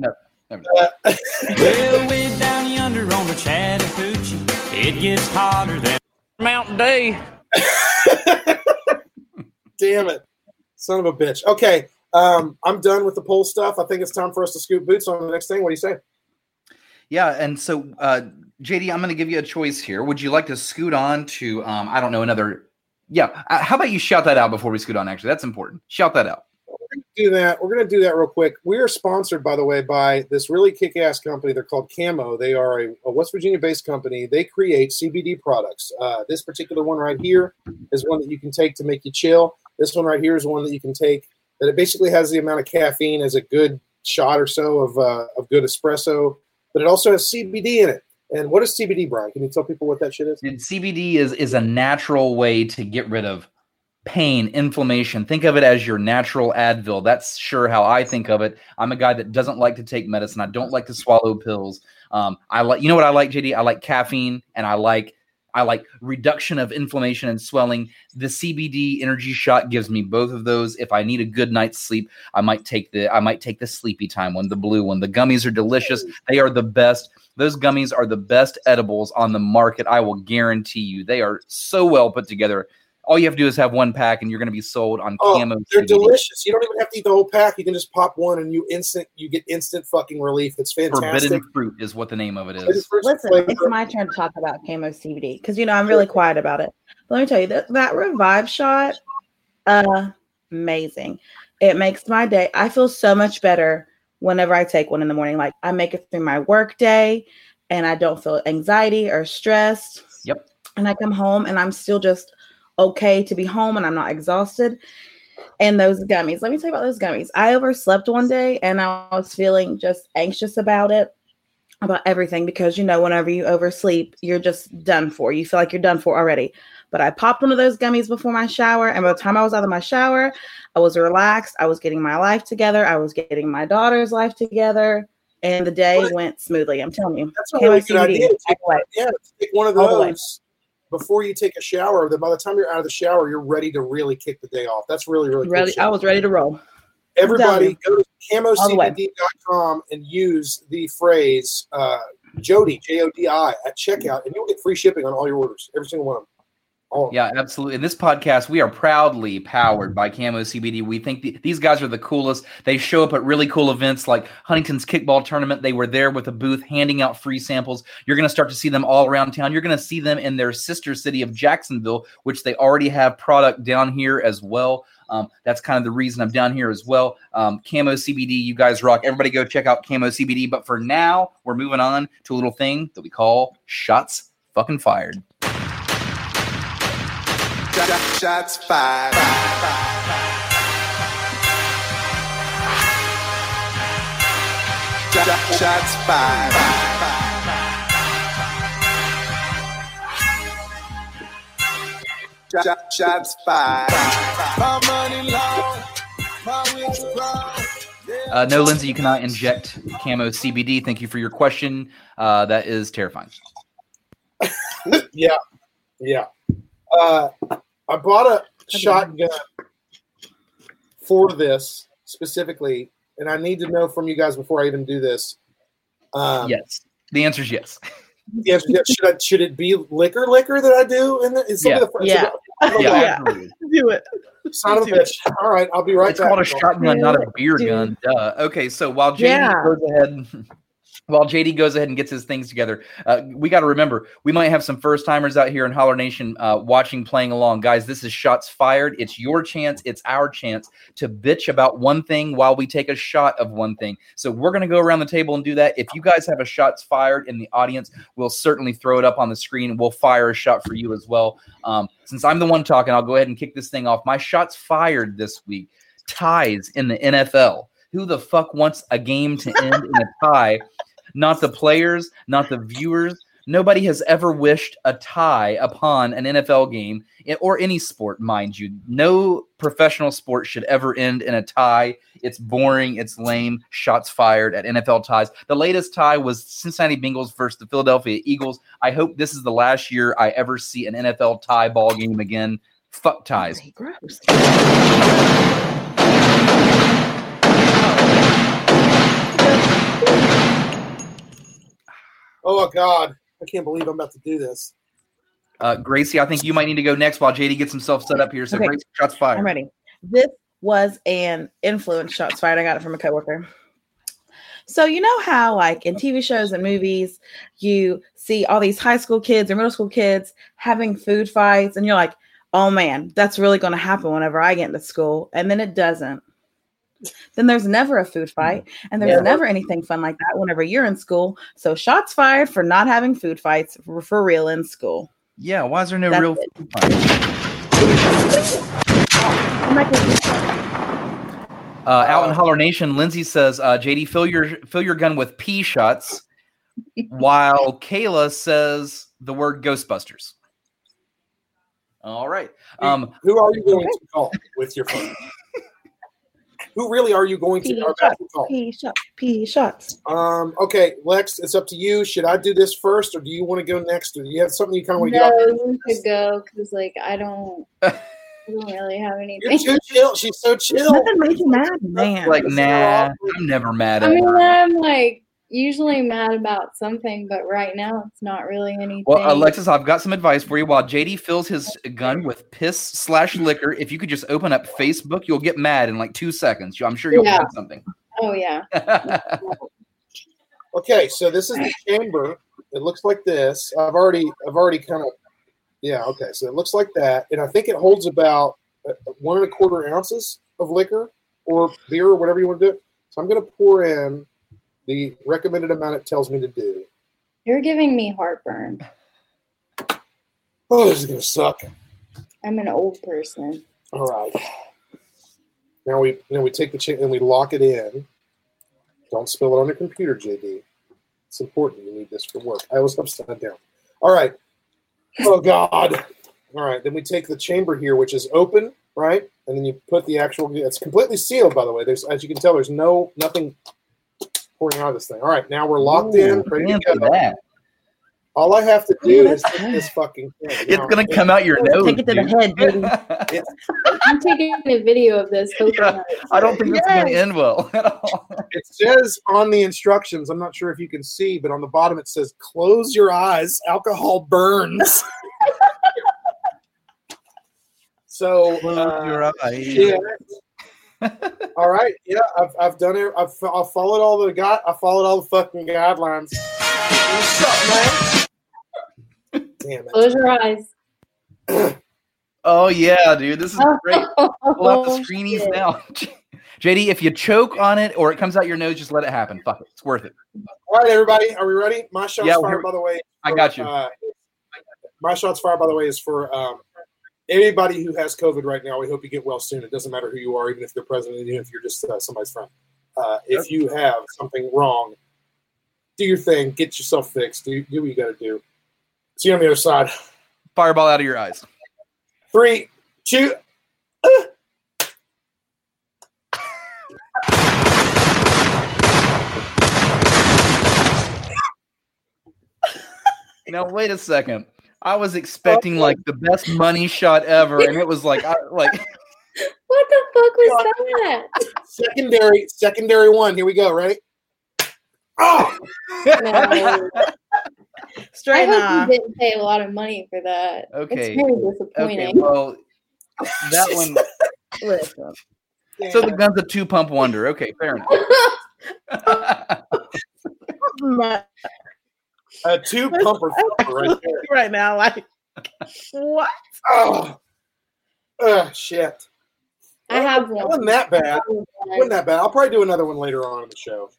Uh, well, way down yonder on the Chattahoochee, it gets hotter than Mountain Dew. Damn it. Son of a bitch. Okay. Um, I'm done with the poll stuff. I think it's time for us to scoop boots on the next thing. What do you say? Yeah, and so uh, JD, I'm going to give you a choice here. Would you like to scoot on to um, I don't know another? Yeah, uh, how about you shout that out before we scoot on? Actually, that's important. Shout that out. do that. We're going to do that real quick. We are sponsored, by the way, by this really kick-ass company. They're called Camo. They are a, a West Virginia-based company. They create CBD products. Uh, this particular one right here is one that you can take to make you chill. This one right here is one that you can take that it basically has the amount of caffeine as a good shot or so of uh, of good espresso, but it also has CBD in it. And what is CBD, Brian? Can you tell people what that shit is? And CBD is is a natural way to get rid of pain, inflammation. Think of it as your natural Advil. That's sure how I think of it. I'm a guy that doesn't like to take medicine. I don't like to swallow pills. Um, I like you know what I like, JD. I like caffeine and I like I like reduction of inflammation and swelling. The CBD energy shot gives me both of those. If I need a good night's sleep, I might take the I might take the sleepy time one, the blue one. The gummies are delicious. They are the best. Those gummies are the best edibles on the market. I will guarantee you. They are so well put together. All you have to do is have one pack, and you're going to be sold on Oh, camo. they're CBD. delicious. You don't even have to eat the whole pack. You can just pop one, and you instant you get instant fucking relief. It's fantastic. Forbidden fruit is what the name of it It is is. Listen, it's my turn to talk about Camo CBD because you know I'm really quiet about it. But let me tell you that that revive shot, uh, amazing. It makes my day. I feel so much better whenever I take one in the morning. Like I make it through my work day, and I don't feel anxiety or stressed. Yep. And I come home and I'm still just okay to be home and I'm not exhausted. And those gummies, let me tell you about those gummies. I overslept one day and I was feeling just anxious about it about everything because you know whenever you oversleep you're just done for you feel like you're done for already but i popped one of those gummies before my shower and by the time i was out of my shower i was relaxed i was getting my life together i was getting my daughter's life together and the day went smoothly i'm telling you That's a really good idea. Take, all the way. yeah, take one of All the way. those before you take a shower. Then by the time you're out of the shower, you're ready to really kick the day off. That's really really ready i was ready to roll Everybody go to camocbd.com and use the phrase uh, Jody J O D I at checkout, and you'll get free shipping on all your orders. Every single one of them. Them. Yeah, absolutely. In this podcast, we are proudly powered by Camo CBD. We think the, these guys are the coolest. They show up at really cool events like Huntington's Kickball Tournament. They were there with a booth handing out free samples. You're going to start to see them all around town. You're going to see them in their sister city of Jacksonville, which they already have product down here as well. Um, that's kind of the reason I'm down here as well. Um, Camo CBD, you guys rock. Everybody go check out Camo CBD. But for now, we're moving on to a little thing that we call Shots Fucking Fired. Shots fired. Shots fired. Shots fired. My money long, my wheels brown. Uh, no, Lindsay, you cannot inject camo CBD. Thank you for your question. Uh, that is terrifying. yeah, yeah. Uh, I bought a shotgun for this specifically, and I need to know from you guys before I even do this. Um, yes, the answer is yes. Yes, yes. Should I, should it be liquor, liquor that I do? And is Yeah. of the Yeah. so- Yeah, Okay. absolutely. Do it. Son of a bitch. All right, I'll be right It's back. called a shotgun, not a beer Dude. gun. Duh. Okay, so while JD Yeah. goes ahead, while JD goes ahead and gets his things together, uh, we got to remember we might have some first timers out here in Holler Nation uh, watching, playing along. Guys, this is shots fired. It's your chance. It's our chance to bitch about one thing while we take a shot of one thing. So we're going to go around the table and do that. If you guys have a shots fired in the audience, we'll certainly throw it up on the screen. We'll fire a shot for you as well. Um, since I'm the one talking, I'll go ahead and kick this thing off. My shots fired this week ties in the NFL. Who the fuck wants a game to end in a tie? Not the players, not the viewers. Nobody has ever wished a tie upon an NFL game or any sport, mind you. No professional sport should ever end in a tie. It's boring. It's lame. Shots fired at NFL ties. The latest tie was Cincinnati Bengals versus the Philadelphia Eagles. I hope this is the last year I ever see an NFL tie ball game again. Fuck ties. Gross. Oh God, I can't believe I'm about to do this. Uh, Gracie, I think you might need to go next while JD gets himself set up here. So, Okay. Gracie, shots fired. I'm ready. This was an influence shots fired. I got it from a coworker. So you know how like in TV shows and movies, you see all these high school kids or middle school kids having food fights, and you're like, oh man, that's really going to happen whenever I get into school, and then it doesn't. Then there's never a food fight, and there's Yeah. never anything fun like that whenever you're in school. So shots fired for not having food fights for, for real in school. Yeah, why is there no That's real it. food fight? Uh, out in Holler Nation, Lindsay says, uh, "JD, fill your fill your gun with pea shots," while Kayla says the word Ghostbusters. All right. Um, Who are you going to call with your phone? Who really are you going to, Pea are about shots, to call? pea shots, pea shots. Um, okay, Lex, it's up to you. Should I do this first, or do you want to go next, or do you have something you kind of want to No, get off? you could go because like I don't, I don't really have anything. You're too chill. She's so chill. Nothing makes you mad, man. like, nah, I'm never mad I at mean, her. I'm like usually mad about something, but right now it's not really anything. Well, Alexis, I've got some advice for you. While JD fills his gun with piss slash liquor, if you could just open up Facebook, you'll get mad in like two seconds. I'm sure you'll Yeah. find something. oh yeah. Okay, so this is the chamber. It looks like this. I've already, I've already kind of, yeah. Okay, so it looks like that, and I think it holds about uh, one and a quarter ounces of liquor or beer or whatever you want to do. So I'm going to pour in the recommended amount it tells me to do. You're giving me heartburn. Oh, this is going to suck. I'm an old person. All right. Now we now we take the chain and we lock it in. Don't spill it on your computer, JD. It's important. You need this for work. I was upside down. All right. Oh God. All right. Then we take the chamber here, which is open, right? And then you put the actual. It's completely sealed, by the way. There's, as you can tell, there's no nothing pouring out of this thing. All right. Now we're locked in, ready to go. that. All I have to do is take this fucking thing. It's Now, gonna come out your nose. Take it to the head, baby. I'm taking a video of this. Yeah, I don't think this is gonna end well at all. It says on the instructions, I'm not sure if you can see, but on the bottom it says, close your eyes, alcohol burns. so, Close uh, your eyes. yeah. all right. Yeah, I've, I've done it. I've, I've followed all the got. I followed all the fucking guidelines. What's up, man? Damn it. Close your eyes. Oh yeah, dude, this is great. Pull out the Oh, screenies shit. now. JD, if you choke on it or it comes out your nose, just let it happen. Fuck it, it's worth it. All right, everybody. Are we ready? My shot's Yeah, fired, by the way. I got you. Uh, my shot's fired, by the way, is for um, anybody who has COVID right now. We hope you get well soon. It doesn't matter who you are, even if you're president, even if you're just uh, somebody's friend. Uh, if you have something wrong, do your thing. Get yourself fixed. Do, do what you got to do. See you on the other side. Fireball out of your eyes. Three, two. Now wait a second. I was expecting oh. like the best money shot ever, and it was like, I, like What the fuck was that? Secondary, secondary one. Here we go. Ready? Oh, No. I hope nah. you didn't pay a lot of money for that. Okay. It's very okay, disappointing. well, that one. Listen. So the gun's a two pump wonder. Okay, fair enough. Much. A two pumper right there. right now, like what? Oh, oh shit. I have It one. wasn't that bad. It wasn't that bad. I'll probably do another one later on in the show.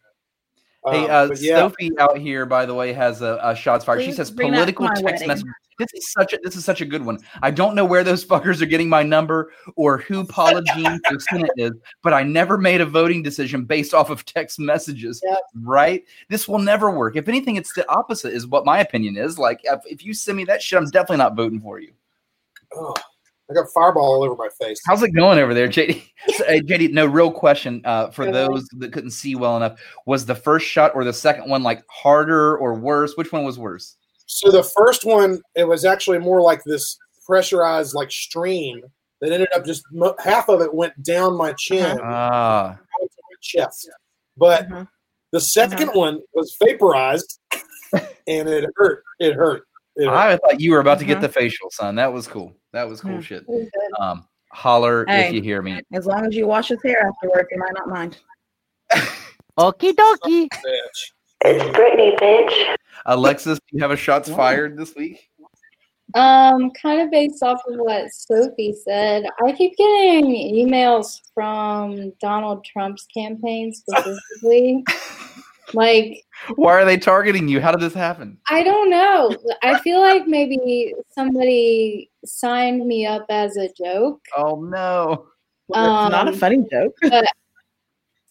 Hey, Um, uh, yeah. Sophie out here, by the way, has a, a shots fired. she says bring that to political text wedding. message. This is such a this is such a good one. I don't know where those fuckers are getting my number or who Paula Jean or Senate is, but I never made a voting decision based off of text messages. Right? This will never work. If anything, it's the opposite, is what my opinion is. Like, if, if you send me that shit, I'm definitely not voting for you. Oh, I got fireball all over my face. How's it going over there, JD? So, uh, JD, no real question uh, for those that couldn't see well enough. Was the first shot or the second one like harder or worse? Which one was worse? So the first one, it was actually more like this pressurized like stream that ended up just mo- half of it went down my chin Ah, onto my chest. But the 2nd one was vaporized and it hurt. It hurt. It. I thought you were about to Uh-huh. get the facial, son. That was cool. That was cool Hmm. shit. Um, holler Hey. if you hear me. As long as you wash his hair afterwards, you might not mind. Okie dokie. It's Brittany, bitch. Alexis, do you have a shots fired this week? Um, kind of based off of what Sophie said, I keep getting emails from Donald Trump's campaign specifically. like, Why are they targeting you? How did this happen? I don't know. I feel like maybe somebody signed me up as a joke. Oh no. it's not a Um, funny joke. But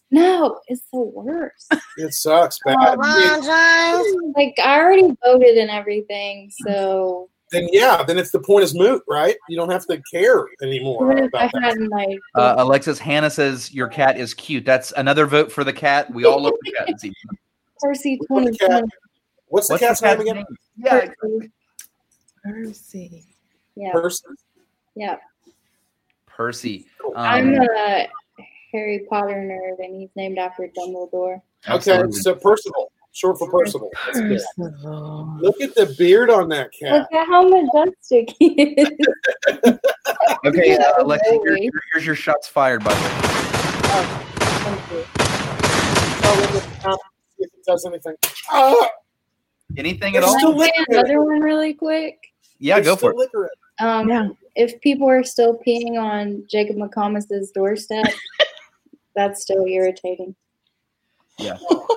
no, it's the worst. It sucks, Oh, bad. Like I already voted and everything, so then yeah, then it's the point is moot, right? You don't have to care anymore I about that. hadn't like Uh, Alexis, Hannah says your cat is cute. That's another vote for the cat. We all love the cat this evening. Percy twenty twenty. What's the What's the cat's name cat's again? Yeah. Percy. Yeah. Person. Yeah. Percy. I'm Um, a Harry Potter nerd and he's named after Dumbledore. Okay, Absolutely. so Percival, short for Percival. That's good. Look at the beard on that cat. Look at how majestic he is. okay, uh, Yeah, Alexis, here- here's your shots fired, by the way. Thank you. See if it does anything. Ah, Anything There's at all? still Can I another one really quick? Yeah, there's go for it. liquor in it. Um, if people are still peeing on Jacob McComas's doorstep, that's still irritating. Yeah.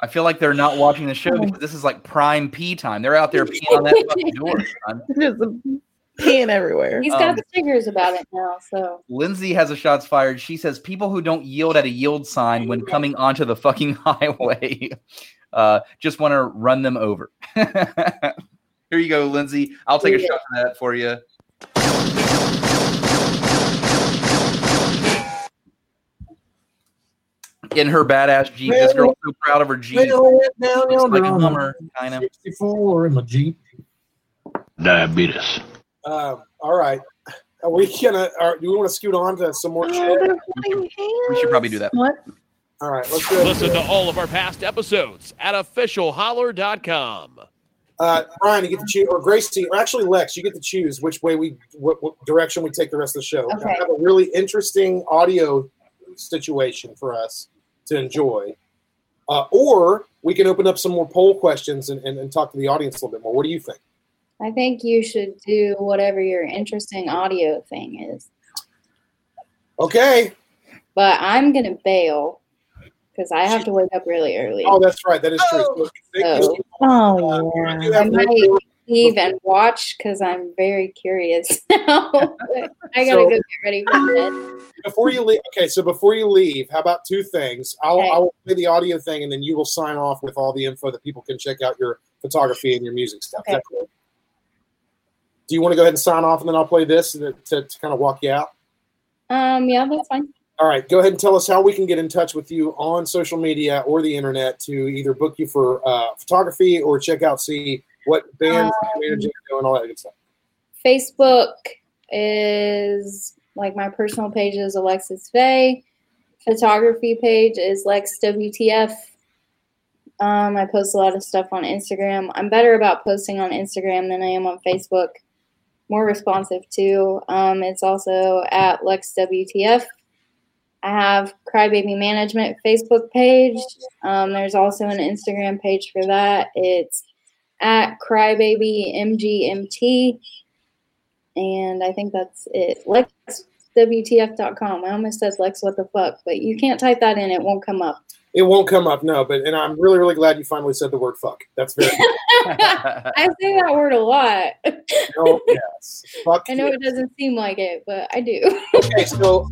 I feel like they're not watching the show because this is like prime pee time. They're out there peeing on that fucking door. son. There's peeing everywhere. He's got Um, stickers about it now, so Lindsay has a shots fired. She says people who don't yield at a yield sign when coming onto the fucking highway uh, just want to run them over. Here you go, Lindsay. I'll take a shot for that for you. In her badass Jeep. This girl's so proud of her Jeep. Nail it down Looks like a Hummer, kind of. 64 in my Jeep. Diabetes. Um, all right. Are we gonna? Are, do we want to scoot on to some more shit? We should probably do that. What? All right, let's go. Listen to all of our past episodes at officialholler.com. Uh, Brian, you get to choose, or Gracie, or actually Lex, you get to choose which way we, what, what direction we take the rest of the show. Okay. I have a really interesting audio situation for us to enjoy, uh, or we can open up some more poll questions and, and, and talk to the audience a little bit more. What do you think? I think you should do whatever your interesting audio thing is. Okay. But I'm gonna bail because I have to wake up really early. Oh, that's right. That is true. So. So Oh I yeah. I might leave and watch because I'm very curious now. I gotta So- go get ready for bed. before you leave, okay. So before you leave, how about two things? I'll Okay. I will play the audio thing, and then you will sign off with all the info that people can check out your photography and your music stuff. Cool? Do you want to go ahead and sign off, and then I'll play this to, to, to kind of walk you out? Um, yeah, that's fine. All right, go ahead and tell us how we can get in touch with you on social media or the internet to either book you for uh, photography or check out, see what bands Um, you're managing and all that good stuff. Facebook is like my personal page is Alexis Faye. Photography page is Lex WTF. Um, I post a lot of stuff on Instagram. I'm better about posting on Instagram than I am on Facebook. More responsive too. Um, it's also at Lex WTF. I have Crybaby Management Facebook page. Um, there's also an Instagram page for that. It's at CrybabyMGMT. And I think that's it. LexWTF.com. I almost said Lex, what the fuck, but you can't type that in, it won't come up. It won't come up, no. But and I'm really, really glad you finally said the word "fuck." That's very. I say that word a lot. oh yes, fuck. I know yeah. it doesn't seem like it, but I do. Okay, so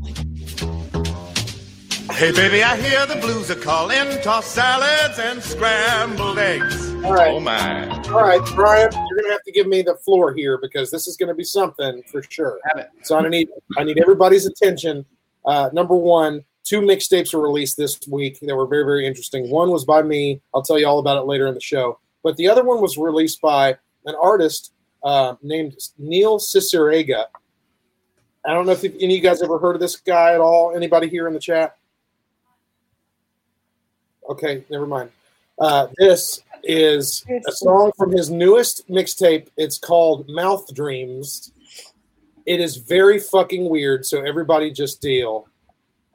Hey, baby, I hear the blues are calling. Toss salads and scrambled eggs. All right. Oh, my. All right, Brian, you're gonna have to give me the floor here because this is gonna be something for sure. Have it. So I need I need everybody's attention. Uh, number one, two mixtapes were released this week that were very very interesting. One was by me. I'll tell you all about it later in the show. But the other one was released by an artist uh, named Neil Cicierega. I don't know if any of you guys ever heard of this guy at all. Anybody here in the chat? Okay, never mind. Uh, this is a song from his newest mixtape. It's called Mouth Dreams. It is very fucking weird, so everybody just deal.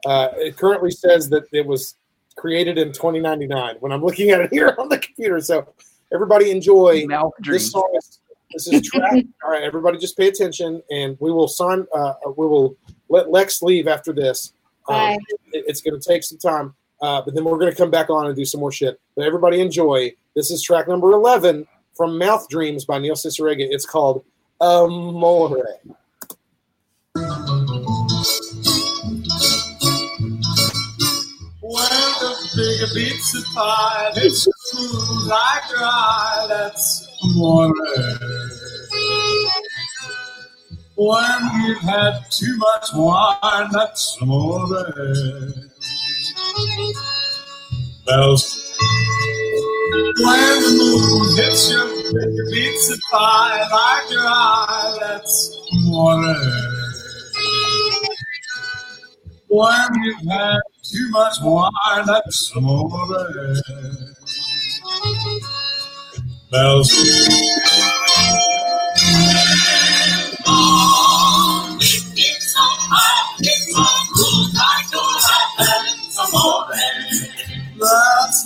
Uh, it currently says that it was created in 2099 when I'm looking at it here on the computer. So everybody enjoy Mouth this Dreams. song. Is, this is track. All right, everybody just pay attention, and we will sign. Uh, we will let Lex leave after this. Um, it- it's going to take some time, uh, but then we're going to come back on and do some more shit. But everybody enjoy. This is track number 11 from Mouth Dreams by Neil Cicierega. It's called Amore. When the bigger beats of pie, it's smooth like dry, that's amore. When you've had too much wine, that's amore. Bells. When the moon hits your bigger beats of pie like your eye, that's amore. When you've had too much wine, that's. Bells. Amore. When you've had too much wine, that's amore. That's amore. That's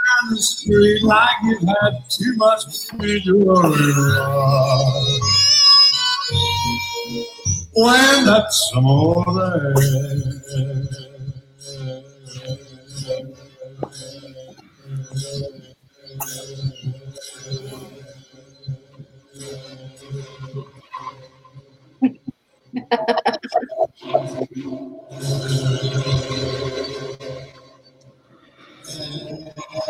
down the street like you've had too much sweet When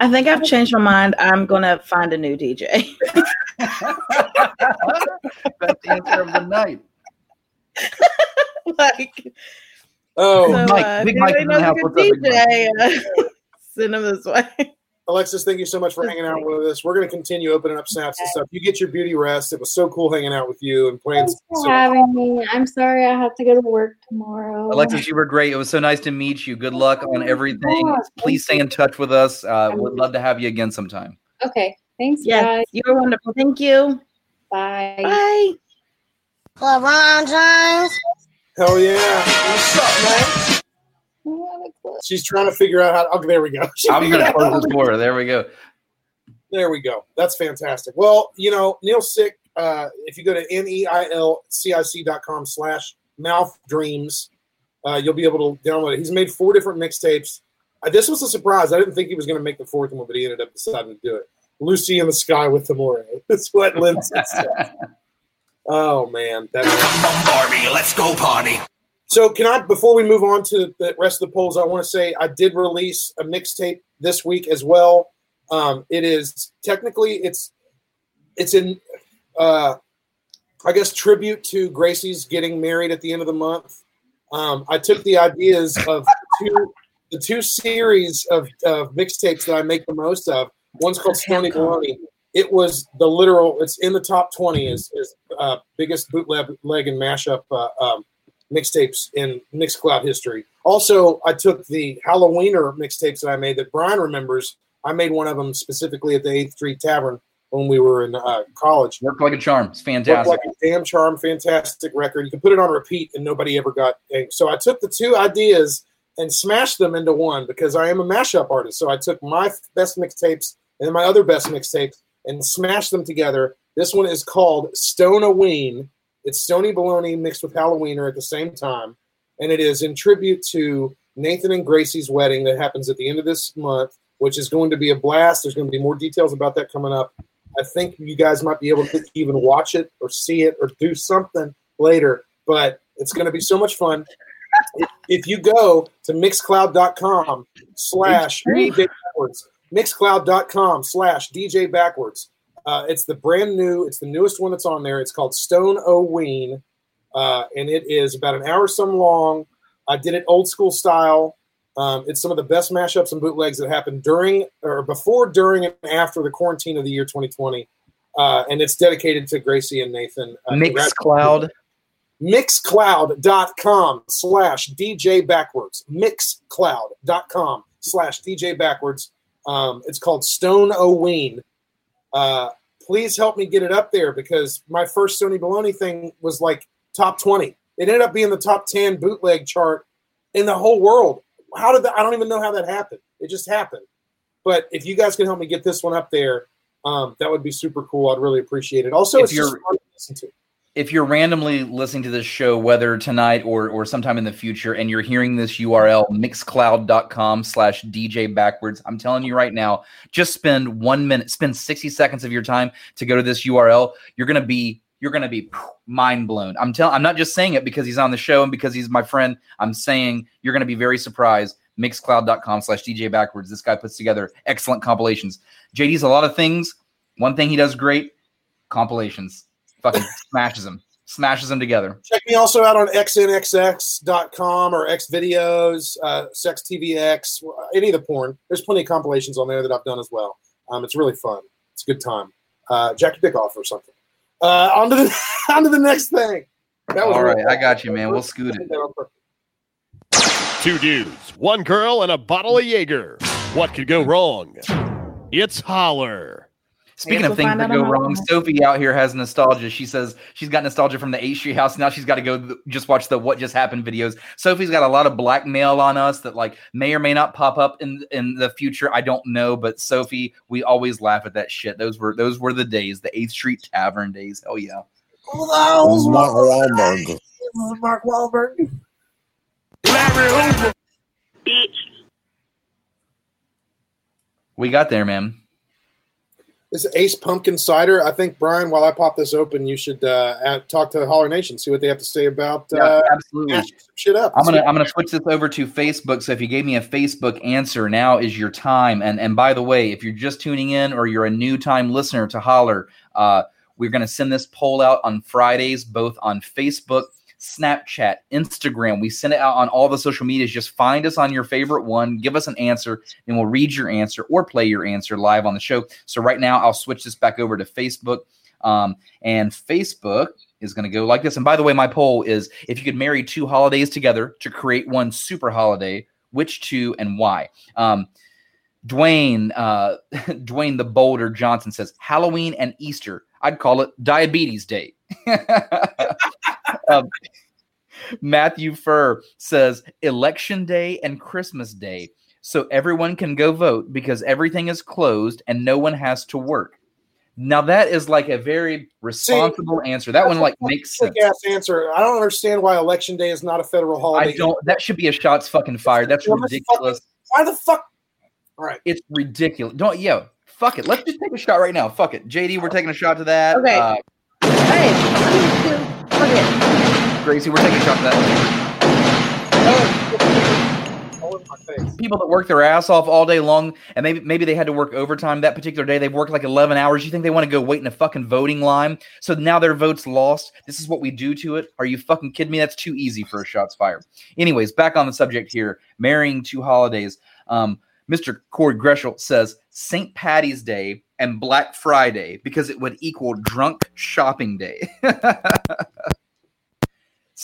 I think I've changed my mind. I'm gonna find a new DJ. That's the answer of the night. like, Oh, so, Mike, uh, Big if Mike anybody in the knows a house. good What's up, Big DJ, uh, send him this way. Alexis, thank you so much for hanging out with us. We're going to continue opening up snaps and stuff. You get your beauty rest. It was so cool hanging out with you and playing. Thanks for so- having me. I'm sorry I have to go to work tomorrow. Alexis, you were great. It was so nice to meet you. Good luck on everything. Please stay in touch with us. Uh, would love to have you again sometime. Okay. Thanks, Yes, guys. you're wonderful. Thank you. Bye. Bye. LeBron James. Hell yeah! What's up, man? She's trying to figure out how. Oh, there we go. She I'm going to out close how door. There we go. There we go. That's fantastic. Well, you know, Neil Sick, uh, if you go to E N-E-I-L-C-I-C.com slash mouth dreams, uh, you'll be able to download it. He's made four different mixtapes. Uh, This was a surprise. I didn't think he was going to make the fourth one, but he ended up deciding to do it. Lucy in the Sky with Tamore. That's what Lindsay said. Oh man, that's Come on, Barbie, let's go party. So. Can I, before we move on to the rest of the polls, I want to say I did release a mixtape this week as well. Um, it is technically it's it's in uh, I guess tribute to Gracie's getting married at the end of the month. Um, I took the ideas of two the two series of, of mixtapes that I make the most of. One's called Stony Baloney. It was the literal. It's in the top twenty is is uh, biggest bootleg leg and mashup uh, um, mixtapes in Mixcloud history. Also, I took the Halloweener mixtapes that I made that Brian remembers. I made one of them specifically at the Eighth Street Tavern when we were in uh, college. Worked like a charm. It's fantastic. like a damn charm, fantastic record. You can put it on repeat and nobody ever got angry. So I took the two ideas and smashed them into one because I am a mashup artist. So I took my best mixtapes and my other best mixtapes and smashed them together. This one is called Stone a Ween. It's Stony Baloney mixed with Halloweener at the same time. And it is in tribute to Nathan and Gracie's wedding that happens at the end of this month, which is going to be a blast. There's going to be more details about that coming up. I think you guys might be able to even watch it or see it or do something later, but it's going to be so much fun. If, you go to mixcloud.com slash DJ backwards, mixcloud.com slash DJ backwards, uh, it's the brand new, it's the newest one that's on there. It's called Stone O Ween, uh, and it is about an hour some long. I did it old school style. Um, it's some of the best mashups and bootlegs that happened during or before, during, and after the quarantine of the year 2020. Uh, and it's dedicated to Gracie and Nathan. Uh, Mixcloud. Mixcloud.com slash DJ backwards. Mixcloud.com slash DJ backwards. Um, it's called Stone Oween. Uh, please help me get it up there because my first Stony Baloney thing was like top 20. It ended up being the top 10 bootleg chart in the whole world. How did that? I don't even know how that happened. It just happened. But if you guys can help me get this one up there, um, that would be super cool. I'd really appreciate it. Also, If it's you're- fun to listen to. If you're randomly listening to this show, whether tonight or or sometime in the future, and you're hearing this URL mixcloud.com slash DJ backwards, I'm telling you right now, just spend one minute, spend 60 seconds of your time to go to this URL. You're gonna be you're gonna be mind blown. I'm telling I'm not just saying it because he's on the show and because he's my friend. I'm saying you're gonna be very surprised. Mixcloud.com slash DJ backwards. This guy puts together excellent compilations. JD's a lot of things. One thing he does great, compilations fucking smashes them, smashes them together. Check me also out on xnxx.com or xvideos, uh, sextvx, any of the porn. There's plenty of compilations on there that I've done as well. Um, it's really fun. It's a good time. Uh, Jack your dick off or something. Uh, on to the on to the next thing. That was All real right, I got you, man. We'll scoot it. Two dudes, one girl, and a bottle of Jaeger. What could go wrong? It's Holler. Speaking of things that go wrong, Monday. Sophie out here has nostalgia. She says she's got nostalgia from the Eighth Street House. Now she's got to go th- just watch the What Just Happened videos. Sophie's got a lot of blackmail on us that like may or may not pop up in in the future. I don't know, but Sophie, we always laugh at that shit. Those were those were the days, the Eighth Street Tavern days. Oh yeah. Hello, Mark Wahlberg. This is Mark Wahlberg. We got there, man. This is Ace Pumpkin Cider. I think Brian, while I pop this open, you should uh, talk to Holler Nation, see what they have to say about Yeah, uh, absolutely. some shit up. I'm gonna I'm gonna switch this over to Facebook. So if you gave me a Facebook answer, now is your time. And and by the way, if you're just tuning in or you're a new time listener to Holler, uh, we're gonna send this poll out on Fridays, both on Facebook, Snapchat, Instagram. We send it out on all the social medias. Just find us on your favorite one, give us an answer, and we'll read your answer or play your answer live on the show. So right now, I'll switch this back over to Facebook. Um, and Facebook is going to go like this. And by the way, my poll is if you could marry two holidays together to create one super holiday, which two and why? Um, Dwayne, uh, Dwayne the Boulder Johnson says Halloween and Easter. I'd call it Diabetes Day. um, Matthew Furr says Election Day and Christmas Day. So everyone can go vote because everything is closed and no one has to work. Now that is like a very responsible answer. That one like makes sense. Quick ass answer. I don't understand why Election Day is not a federal holiday. I don't. That should be a shots fucking fired. That's Well, that's ridiculous. Why the fuck? All right. It's ridiculous. Don't yo, fuck it. Let's just take a shot right now. Fuck it. JD, we're taking a shot to that. Okay. Uh, Hey, fuck it. Gracie, we're taking a shot to that. People that work their ass off all day long, and maybe maybe they had to work overtime that particular day. They've worked like eleven hours. You think they want to go wait in a fucking voting line? So now their vote's lost. This is what we do to it. Are you fucking kidding me? That's too easy for a shots fired. Anyways, back on the subject here. Marrying two holidays. Um, Mr. Corey Greshel says St. Patty's Day and Black Friday because it would equal drunk shopping day.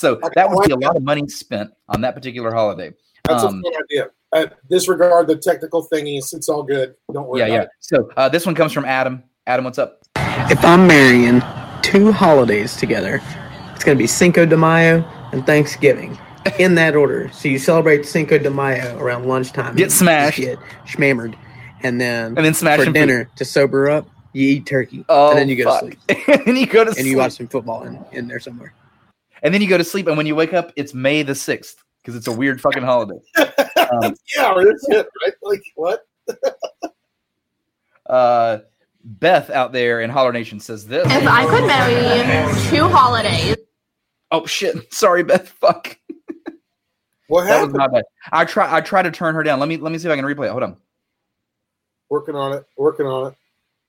so that would be a lot of money spent on that particular holiday. That's Um, a fun idea. Uh, disregard the technical thingies. It's all good. Don't worry yeah, about yeah. it. So uh, this one comes from Adam. Adam, what's up? If I'm marrying two holidays together, it's going to be Cinco de Mayo and Thanksgiving. In that order. So you celebrate Cinco de Mayo around lunchtime. Get and smashed. Get schmammered. And then, And then smash for some dinner to sober up, you eat turkey. Oh, and then you go fuck. to sleep. and you go to and sleep. you watch some football in, in there somewhere. And then you go to sleep, and when you wake up, it's May the sixth because it's a weird fucking holiday. Um, Yeah, that's it, right? Like what? uh, Beth out there in Holler Nation says this. If I could marry two holidays, Oh shit! Sorry, Beth. Fuck. What That was happened? my bad. I try. I try to turn her down. Let me. Let me see if I can replay it. Hold on. Working on it. Working on it.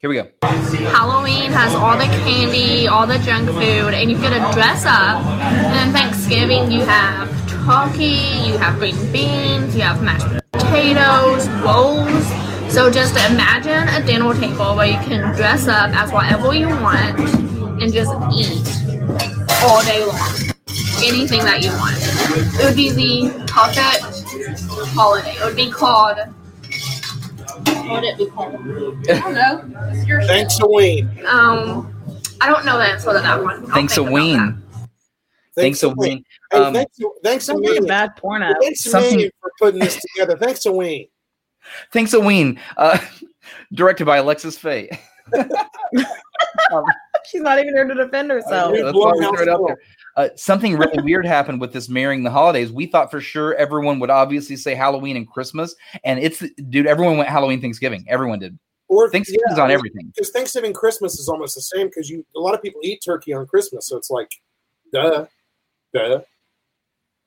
Here we go. Halloween has all the candy, all the junk food, and you get to dress up. And then Thanksgiving, you have turkey, you have green beans, you have mashed potatoes, rolls. So just imagine a dinner table where you can dress up as whatever you want and just eat all day long. Anything that you want. It would be the perfect holiday. It would be called. What would it be called? I don't know. It's your shit. Thanks, Wayne. Um, I don't know the answer to that one. I'll Thanks a think about ween. Thanks a ween. Hey, Um, thanks, to- thanks to a Wayne. bad porno. Thanks to Something- Wayne for putting this together. Thanks to Wayne. Thanks a ween. Uh, directed by Alexis Faye. Um, She's not even here to defend herself. That's why we threw it out there. Uh, something really weird happened with this marrying the holidays. We thought for sure everyone would obviously say Halloween and Christmas, and it's dude. Everyone went Halloween, Thanksgiving. Everyone did. Or Thanksgiving's on everything. Because Thanksgiving, Christmas is almost the same. Because you, a lot of people eat turkey on Christmas, so it's like, duh, duh.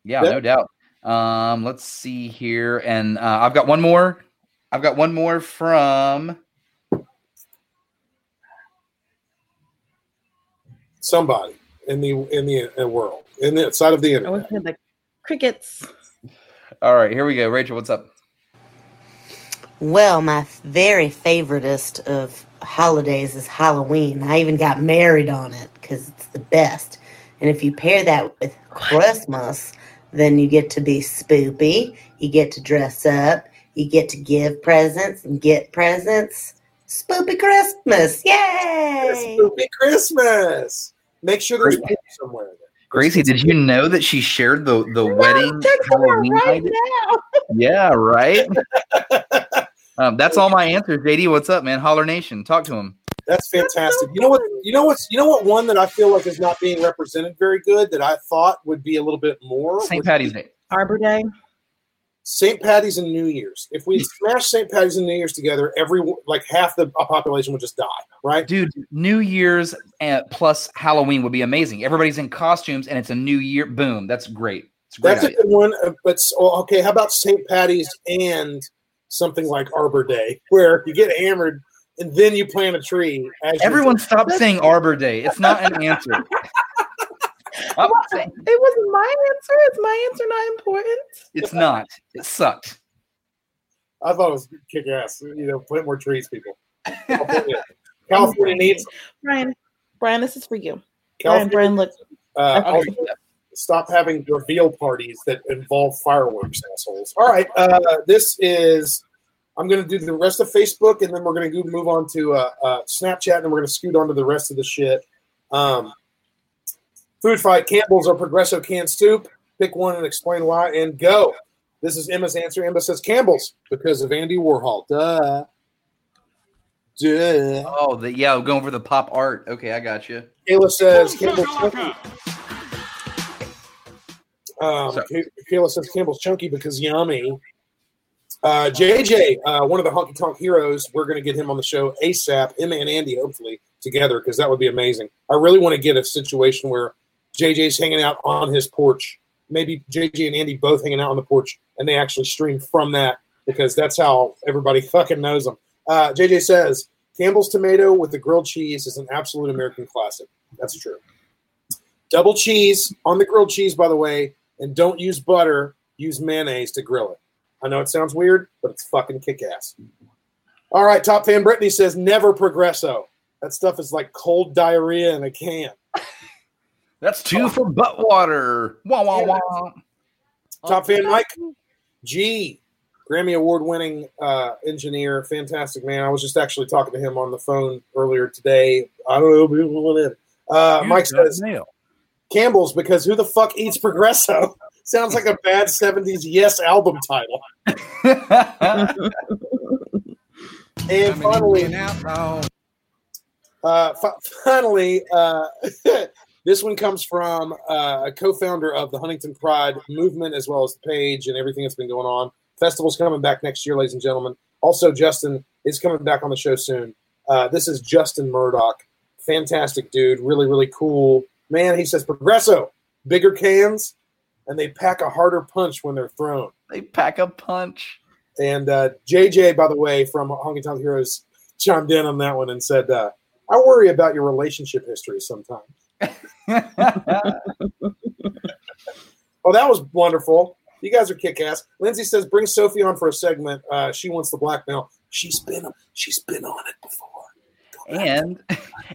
Yeah, Yeah. no doubt. Um, let's see here, and uh, I've got one more. I've got one more from Somebody in the in the uh, world, in the side of the internet. I internet. was the crickets. All right, here we go. Rachel, what's up? Well, my very favoriteest of holidays is Halloween. I even got married on it because it's the best. And if you pair that with Christmas, then you get to be spoopy. You get to dress up. You get to give presents and get presents. Spoopy Christmas! Yay! Spoopy Christmas. Make sure there's Great. poop somewhere. Gracie, did you know that she shared the the wedding Halloween right idea? now. Yeah, right. um, that's all my answers. JD, what's up, man? Holler Nation, talk to him. That's fantastic. You know what? You know what's? You know what? One that I feel like is not being represented very good. That I thought would be a little bit more. St. Patty's Day. Arbor Day. St. Patty's and New Year's. If we smash St. Patty's and New Year's together, every like half the population would just die. Right? Dude, New Year's uh, plus Halloween would be amazing. Everybody's in costumes and it's a new year. Boom. That's great. It's a great That's a good one. uh, But okay, how about St. Patty's and something like Arbor Day, where you get hammered and then you plant a tree. Everyone stop saying Arbor Day. It's not an answer. I'm It wasn't my answer. Is my answer not important? It's not. It sucked. I thought it was kick ass. You know, plant more trees, people. California, California needs. Brian, Brian, this is for you. Brian, California, Brian, look. uh, Okay. stop having reveal parties that involve fireworks, assholes. All right, uh, this is. I'm going to do the rest of Facebook, and then we're going to go move on to uh, uh, Snapchat, and we're going to scoot on to the rest of the shit. Um, food fight: Campbell's or Progresso canned soup. Pick one and explain why, and go. This is Emma's answer. Emma says Campbell's because of Andy Warhol. Duh. Duh. Oh, the, yeah, going for the pop art. Okay, I got you. Kayla says Campbell's chunky. Um, Kay- Kayla says Campbell's chunky because yummy. Uh, JJ, uh, one of the honky tonk heroes, we're going to get him on the show ASAP. Emma and Andy, hopefully, together because that would be amazing. I really want to get a situation where JJ's hanging out on his porch. Maybe JJ and Andy both hanging out on the porch, and they actually stream from that because that's how everybody fucking knows them. Uh, JJ says Campbell's tomato with the grilled cheese is an absolute American classic. That's true. Double cheese on the grilled cheese, by the way, and don't use butter. Use mayonnaise to grill it. I know it sounds weird, but it's fucking kick ass. All right, top fan Brittany says never Progresso. That stuff is like cold diarrhea in a can. That's two for butt water. Wah wah Yeah. wah. Top fan Mike G, Grammy Award winning uh, engineer, fantastic man. I was just actually talking to him on the phone earlier today. I don't know, people went in. Uh, You Mike got says nailed. Campbell's because who the fuck eats Progresso? Sounds like a bad 70s Yes album title. and finally, uh, fi- finally, uh, this one comes from uh, a co-founder of the Huntington Pride movement, as well as the page and everything that's been going on. Festival's coming back next year, ladies and gentlemen. Also, Justin is coming back on the show soon. Uh, this is Justin Murdoch, fantastic dude, really, really cool man. He says Progresso, bigger cans, and they pack a harder punch when they're thrown. They pack a punch. And uh, JJ, by the way, from Honky Tonk Heroes, chimed in on that one and said, uh, "I worry about your relationship history sometimes." Oh, that was wonderful. You guys are kick ass. Lindsay says, "Bring Sophie on for a segment. Uh, she wants the blackmail. She's been she's been on it before." And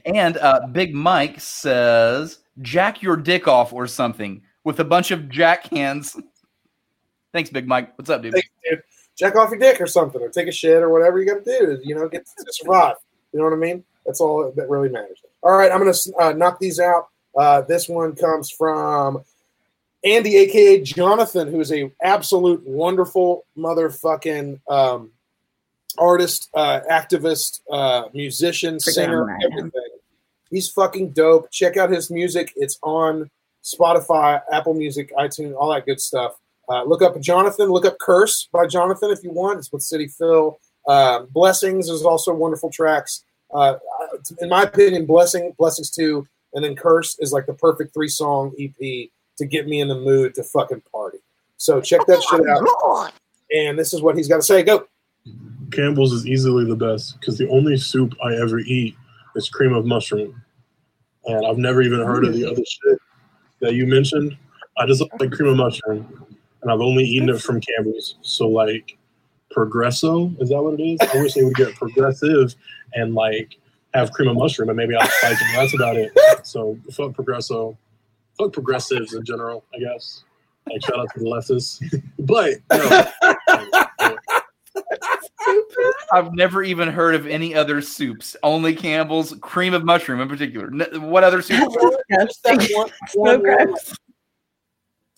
and uh, Big Mike says, "Jack your dick off" or something with a bunch of jack hands. Thanks, Big Mike. What's up, dude? Thanks, dude. Jack off your dick or something, or take a shit or whatever you got to do. You know, get to survive. You know what I mean? That's all that really matters. All right, I'm gonna uh, knock these out. Uh, this one comes from Andy, aka Jonathan, who is a absolute wonderful motherfucking um, artist, uh, activist, uh, musician, singer, man. everything. He's fucking dope. Check out his music. It's on Spotify, Apple Music, iTunes, all that good stuff. Uh, look up Jonathan. Look up Curse by Jonathan if you want. It's with City Phil. Uh, Blessings is also wonderful tracks. Uh, in my opinion, Blessing, Blessings 2, and then Curse is like the perfect three song EP to get me in the mood to fucking party. So check that shit out. And this is what he's got to say. Go. Campbell's is easily the best because the only soup I ever eat is cream of mushroom. And I've never even heard of the other shit that you mentioned. I just like cream of mushroom. And I've only eaten it from Campbell's. So, like, Progresso, is that what it is? I wish they would get progressive and, like, have cream of mushroom and maybe I'll spike it. That's about it. So, fuck Progresso. Fuck progressives in general, I guess. Like, shout out to the leftists. but, you know, I've never even heard of any other soups. Only Campbell's cream of mushroom in particular. What other soup? Just that one- one word.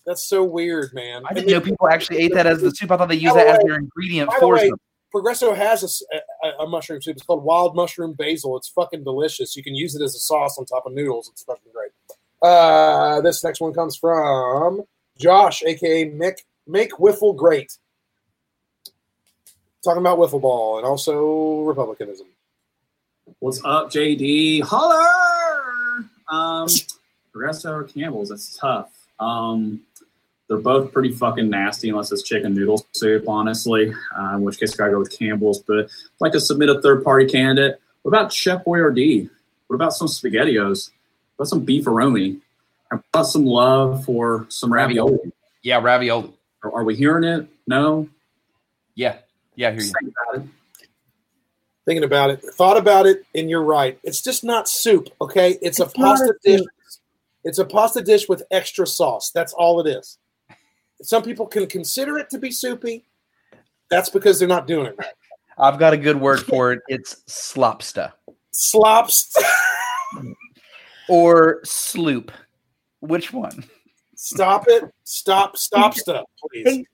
That's so weird, man. I didn't know people actually ate that as the soup. I thought they used that as their ingredient By the for way. Progresso has a s- a, mushroom soup. It's called wild mushroom basil. It's fucking delicious. You can use it as a sauce on top of noodles. It's fucking great. Uh, this next one comes from Josh, aka Mick. Make wiffle great. Talking about wiffle ball and also republicanism. What's up, JD? Holler! Um, Progresso or Campbell's? That's tough. Um, they're both pretty fucking nasty unless it's chicken noodle soup, honestly. Uh, in which case, I gotta go with Campbell's. But I'd like to submit a third party candidate. What about Chef Boyardee? What about some SpaghettiOs? What about some beefaroni? How about some love for some ravioli? Yeah, ravioli. Are, are we hearing it? No? Yeah. Yeah, I hear you. Think about it. Thinking about it, thought about it, and you're right. It's just not soup, okay? It's, a It's not pasta dish. It's a pasta dish with extra sauce. That's all it is. Some people can consider it to be soupy. That's because they're not doing it right. I've got a good word for it. It's slopsta Slops. or sloop. Which one? Stop it. Stop. Stop stuff, please.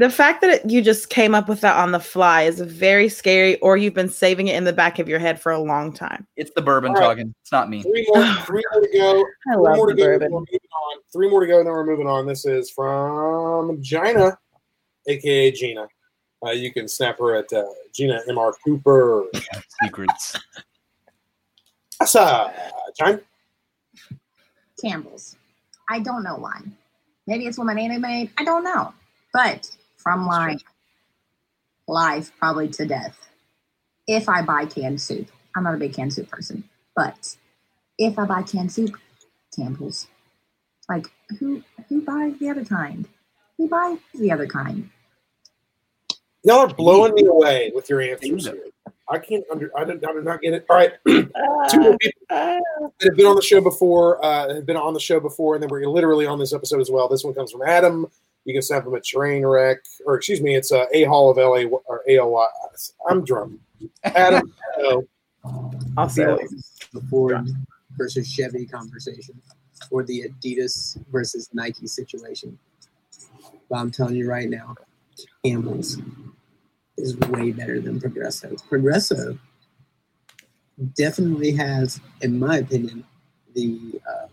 The fact that it, you just came up with that on the fly is very scary, or you've been saving it in the back of your head for a long time. It's the bourbon All right. talking. It's not me. Three more, three more to go. I Three love more to the go. bourbon. Then we're moving on. Three more to go, and then we're moving on. This is from Gina, aka Gina. Uh, you can snap her at uh, Gina M.R. Cooper. Secrets. That's uh, John. Campbell's. I don't know why. Maybe it's what my nana made. I don't know. But from like life, probably to death, if I buy canned soup, I'm not a big canned soup person, but if I buy canned soup, Campbell's. Like who who buys the other kind? Who buys the other kind? Y'all are blowing me away with your answers. I can't under. I don't. I do not get it. All right, two more people that have been on the show before. Uh, have been on the show before, and then we're literally on this episode as well. This one comes from Adam. You can send them a Train Wreck, or excuse me, it's a A Hall of LA or ALY. I'm drunk. Adam. I'll say feel it. like the Ford versus Chevy conversation or the Adidas versus Nike situation. But I'm telling you right now, Campbell's is way better than Progresso. Progresso definitely has, in my opinion, the uh,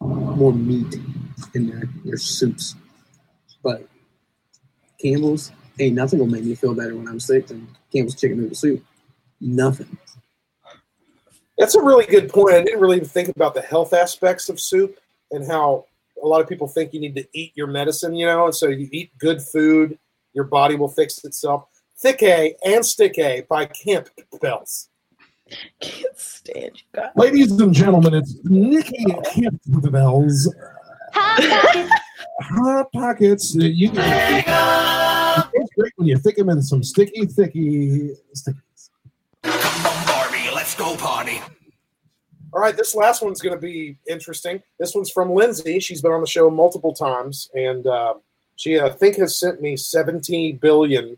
more meat in their, their soups. But Campbell's ain't nothing will make me feel better when I'm sick than Campbell's chicken noodle soup. Nothing. That's a really good point. I didn't really even think about the health aspects of soup and how a lot of people think you need to eat your medicine, you know, and so you eat good food, your body will fix itself. Thick A and Stick A by Camp Bells. Can't stand you guys. Ladies and gentlemen, it's Nikki Campbell's Hot Pockets. that You can, it's great when you thick them in some sticky, thicky, sticky. Barbie, let's go party. All right, this last one's going to be interesting. This one's from Lindsay. She's been on the show multiple times, and uh, she, I think, has sent me 17 billion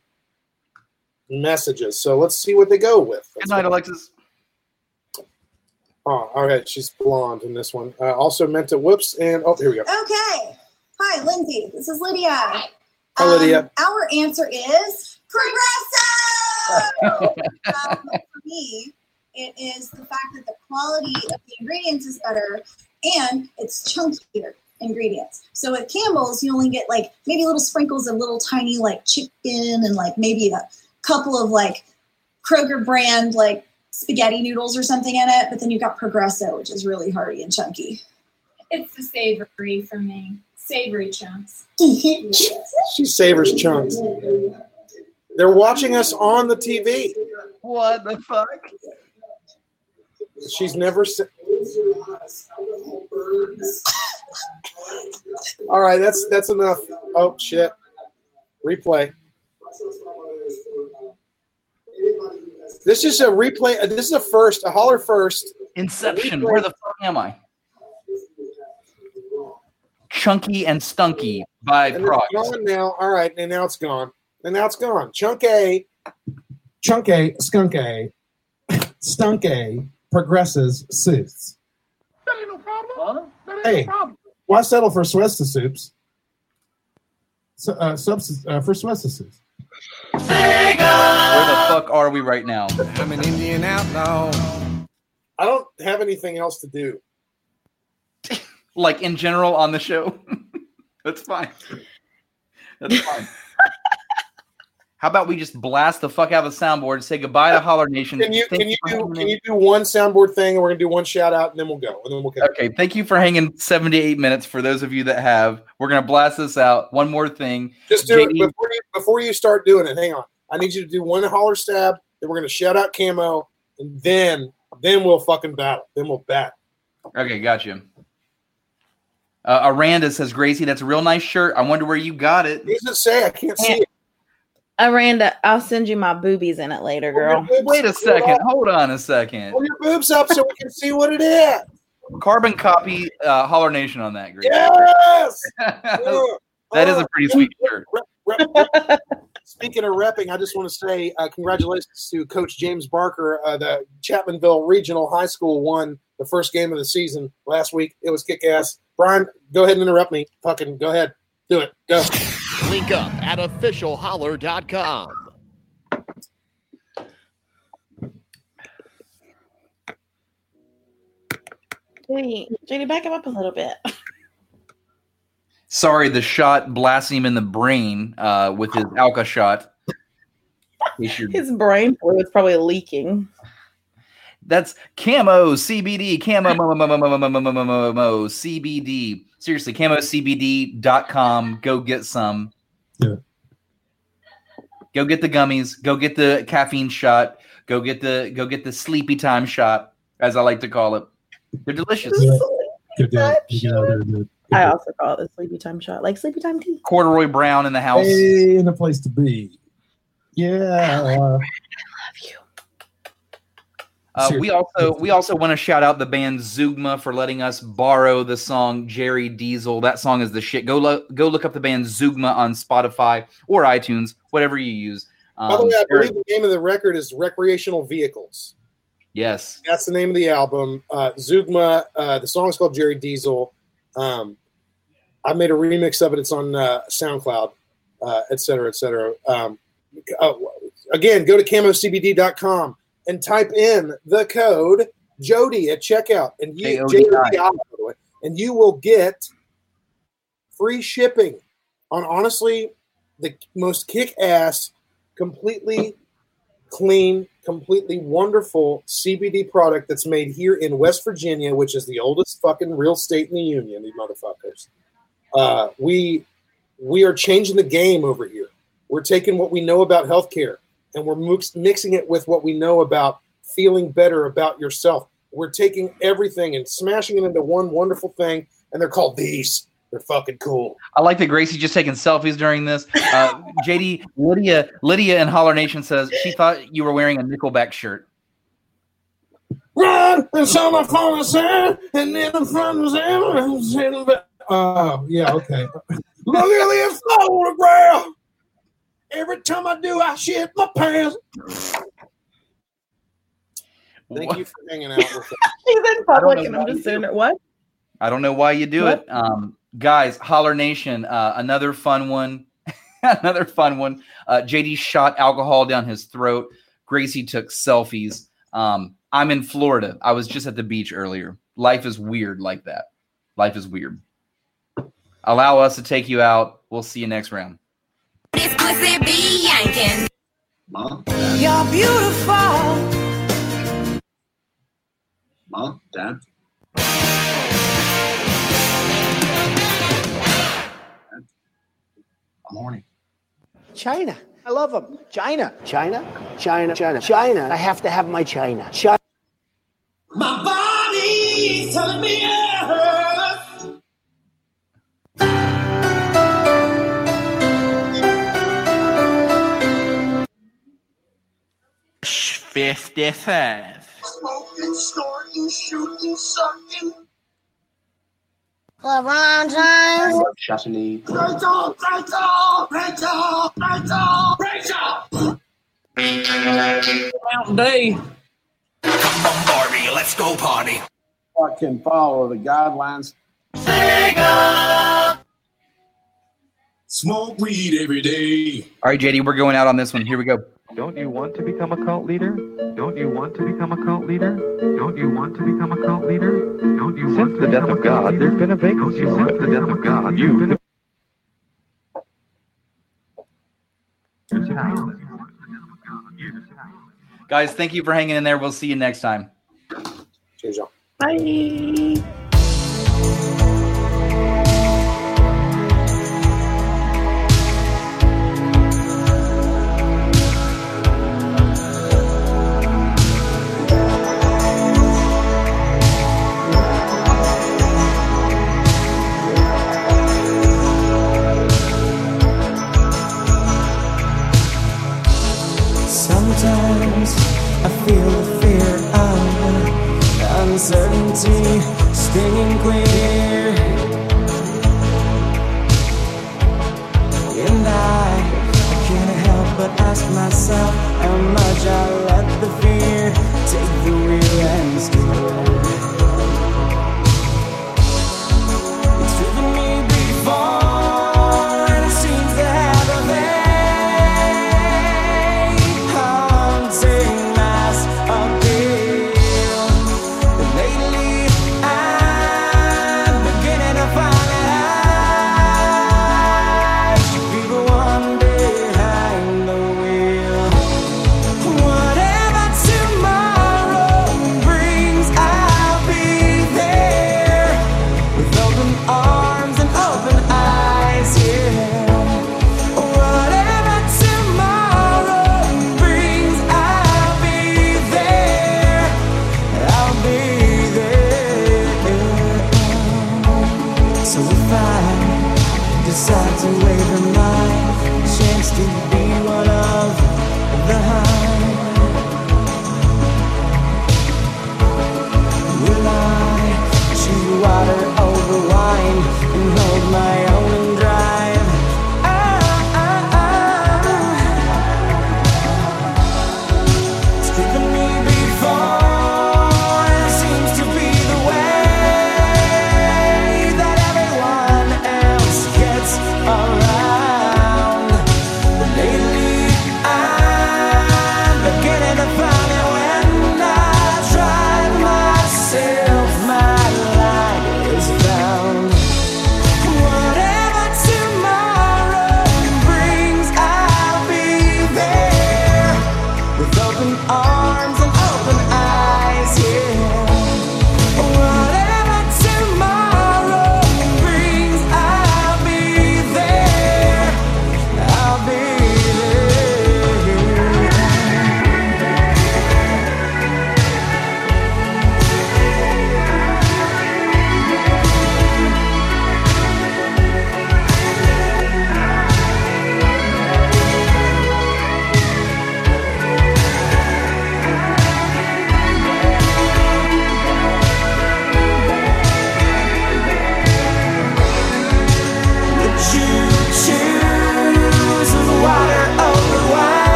messages. So let's see what they go with. Good night, Alexis. Oh, all right. She's blonde in this one. Uh, also meant to whoops, and oh, here we go. Okay. Hi, Lindsay. This is Lydia. Hi, Lydia. Our answer is Progresso. um, for me, it is the fact that the quality of the ingredients is better and it's chunkier ingredients. So at Campbell's, you only get like maybe little sprinkles of little tiny like chicken and like maybe a couple of like Kroger brand like spaghetti noodles or something in it. But then you've got Progresso, which is really hearty and chunky. It's the savory for me. Savory chunks. She savors chunks. They're watching us on the TV. What the fuck? She's never. Se- All right, that's that's enough. Oh shit! Replay. This is a replay. uh, This is a first. A holler first. Inception. Where the fuck am I? Chunky and Stunky by And Prog. it's gone now. All right, and now it's gone. And now it's gone. Chunk A. Chunk A, Skunk A, Stunk A, progresses suits. Hey, why settle for Swesta soups? So, uh, subs- uh, for Swesta soups. Where the fuck are we right now? I'm an Indian outlaw. I don't have anything else to do. Like in general on the show? That's fine. That's fine. How about we just blast the fuck out of the soundboard and say goodbye to Holler Nation? Can you can you do can you do one soundboard thing and we're gonna do one shout out and then we'll go and then we'll go. Okay, thank you for hanging 78 minutes for those of you that have. We're gonna blast this out. One more thing. Just do it before you before you start doing it. Hang on. I need you to do one holler stab, then we're gonna shout out camo, and then then we'll fucking battle. Then we'll bat. Okay, got you. Uh, Aranda says, Gracie, that's a real nice shirt. I wonder where you got it. What does it say? I can't see it. Aranda, I'll send you my boobies in it later, girl. Wait a second. Hold on a second. Pull your boobs up so we can see what it is. Carbon copy uh, Holler Nation on that, Gracie. Yes. That is a pretty sweet shirt. Speaking of repping, I just want to say uh, congratulations to Coach James Barker. Uh, the Chapmanville Regional High School won the first game of the season last week. It was kick ass. Brian, go ahead and interrupt me. Fucking go ahead. Do it. Go. Link up at officialholler.com. JD, JD, back him up a little bit. Sorry, the shot blasting him in the brain uh, with his Alka shot. In case you're- His brain fluid's probably leaking. That's camo CBD camo mo, mo, mo, mo, mo, mo, mo, mo, mo, mo, mo, CBD. Seriously, camocbd.com. Go get some. Yeah. Go get the gummies. Go get the caffeine shot. Go get the go get the sleepy time shot, as I like to call it. They're delicious. Good day. Get out there and. I also call it the sleepy time shot, like sleepy time tea. Corduroy Brown in the house. Hey, in a place to be. Yeah. Uh, we also we also want to shout out the band Zugma for letting us borrow the song Jerry Diesel. That song is the shit. Go lo- go look up the band Zugma on Spotify or iTunes, whatever you use. By the Um, way, I they're- believe the name of the record is Recreational Vehicles. yes, That's the name of the album. Uh, Zugma. Uh, the song is called Jerry Diesel. Um, I made a remix of it. It's on uh, SoundCloud, uh, etc. cetera, et cetera. Um, uh, again, go to camocbd.com and type in the code Jody at checkout, and you J-O-D-I. J-O-D-I, by the way, and you will get free shipping on honestly the most kick-ass, completely clean, completely wonderful CBD product that's made here in West Virginia, which is the oldest fucking real state in the union. These motherfuckers. Uh, we we are changing the game over here. We're taking what we know about healthcare and we're mix, mixing it with what we know about feeling better about yourself. We're taking everything and smashing it into one wonderful thing, and they're called these. They're fucking cool. I like that Gracie just taking selfies during this. Uh, JD Lydia Lydia in Holler Nation says she thought you were wearing a Nickelback shirt. Run and saw my phone sand, and then the front was back. Oh, yeah, okay. Look at this photograph. Every time I do, I shit my pants. Thank you for hanging out with us. He's in public and I'm just doing it. What? I don't know why you do What? it. Um, guys, Holler Nation, uh, another fun one. another fun one. Uh, JD shot alcohol down his throat. Gracie took selfies. Um, I'm in Florida. I was just at the beach earlier. Life is weird like that. Life is weird. Allow us to take you out. We'll see you next round. This pussy be yanking. Mom, You're beautiful. mom, dad. I'm horny. China. I love them. China. China. China. China. China. I have to have my China. China. My body's telling me yes. Fifty-five. Smoking, snorting, shooting, sucking. LeBron James. Chastity. Rachel, Rachel, Rachel, Rachel, Rachel. Mountain Day. Come on, Barbie, let's go party. Fucking follow the guidelines. Smoke weed every day. All right, JD, we're going out on this one. Here we go. Don't you want to become a cult leader? Don't you want to become a cult leader? Don't you want to become a cult leader? Don't you Since the death of God, there's been a vacancy. Since the death of God, you've been Guys, thank you for hanging in there. We'll see you next time. Cheers, y'all. Bye. Stinging clear. And I, I can't help but ask myself how much I let the fear take the wheel and steer. So if I decide to wave a my chance to be one of the high. Will I chew water over wine and hold my own?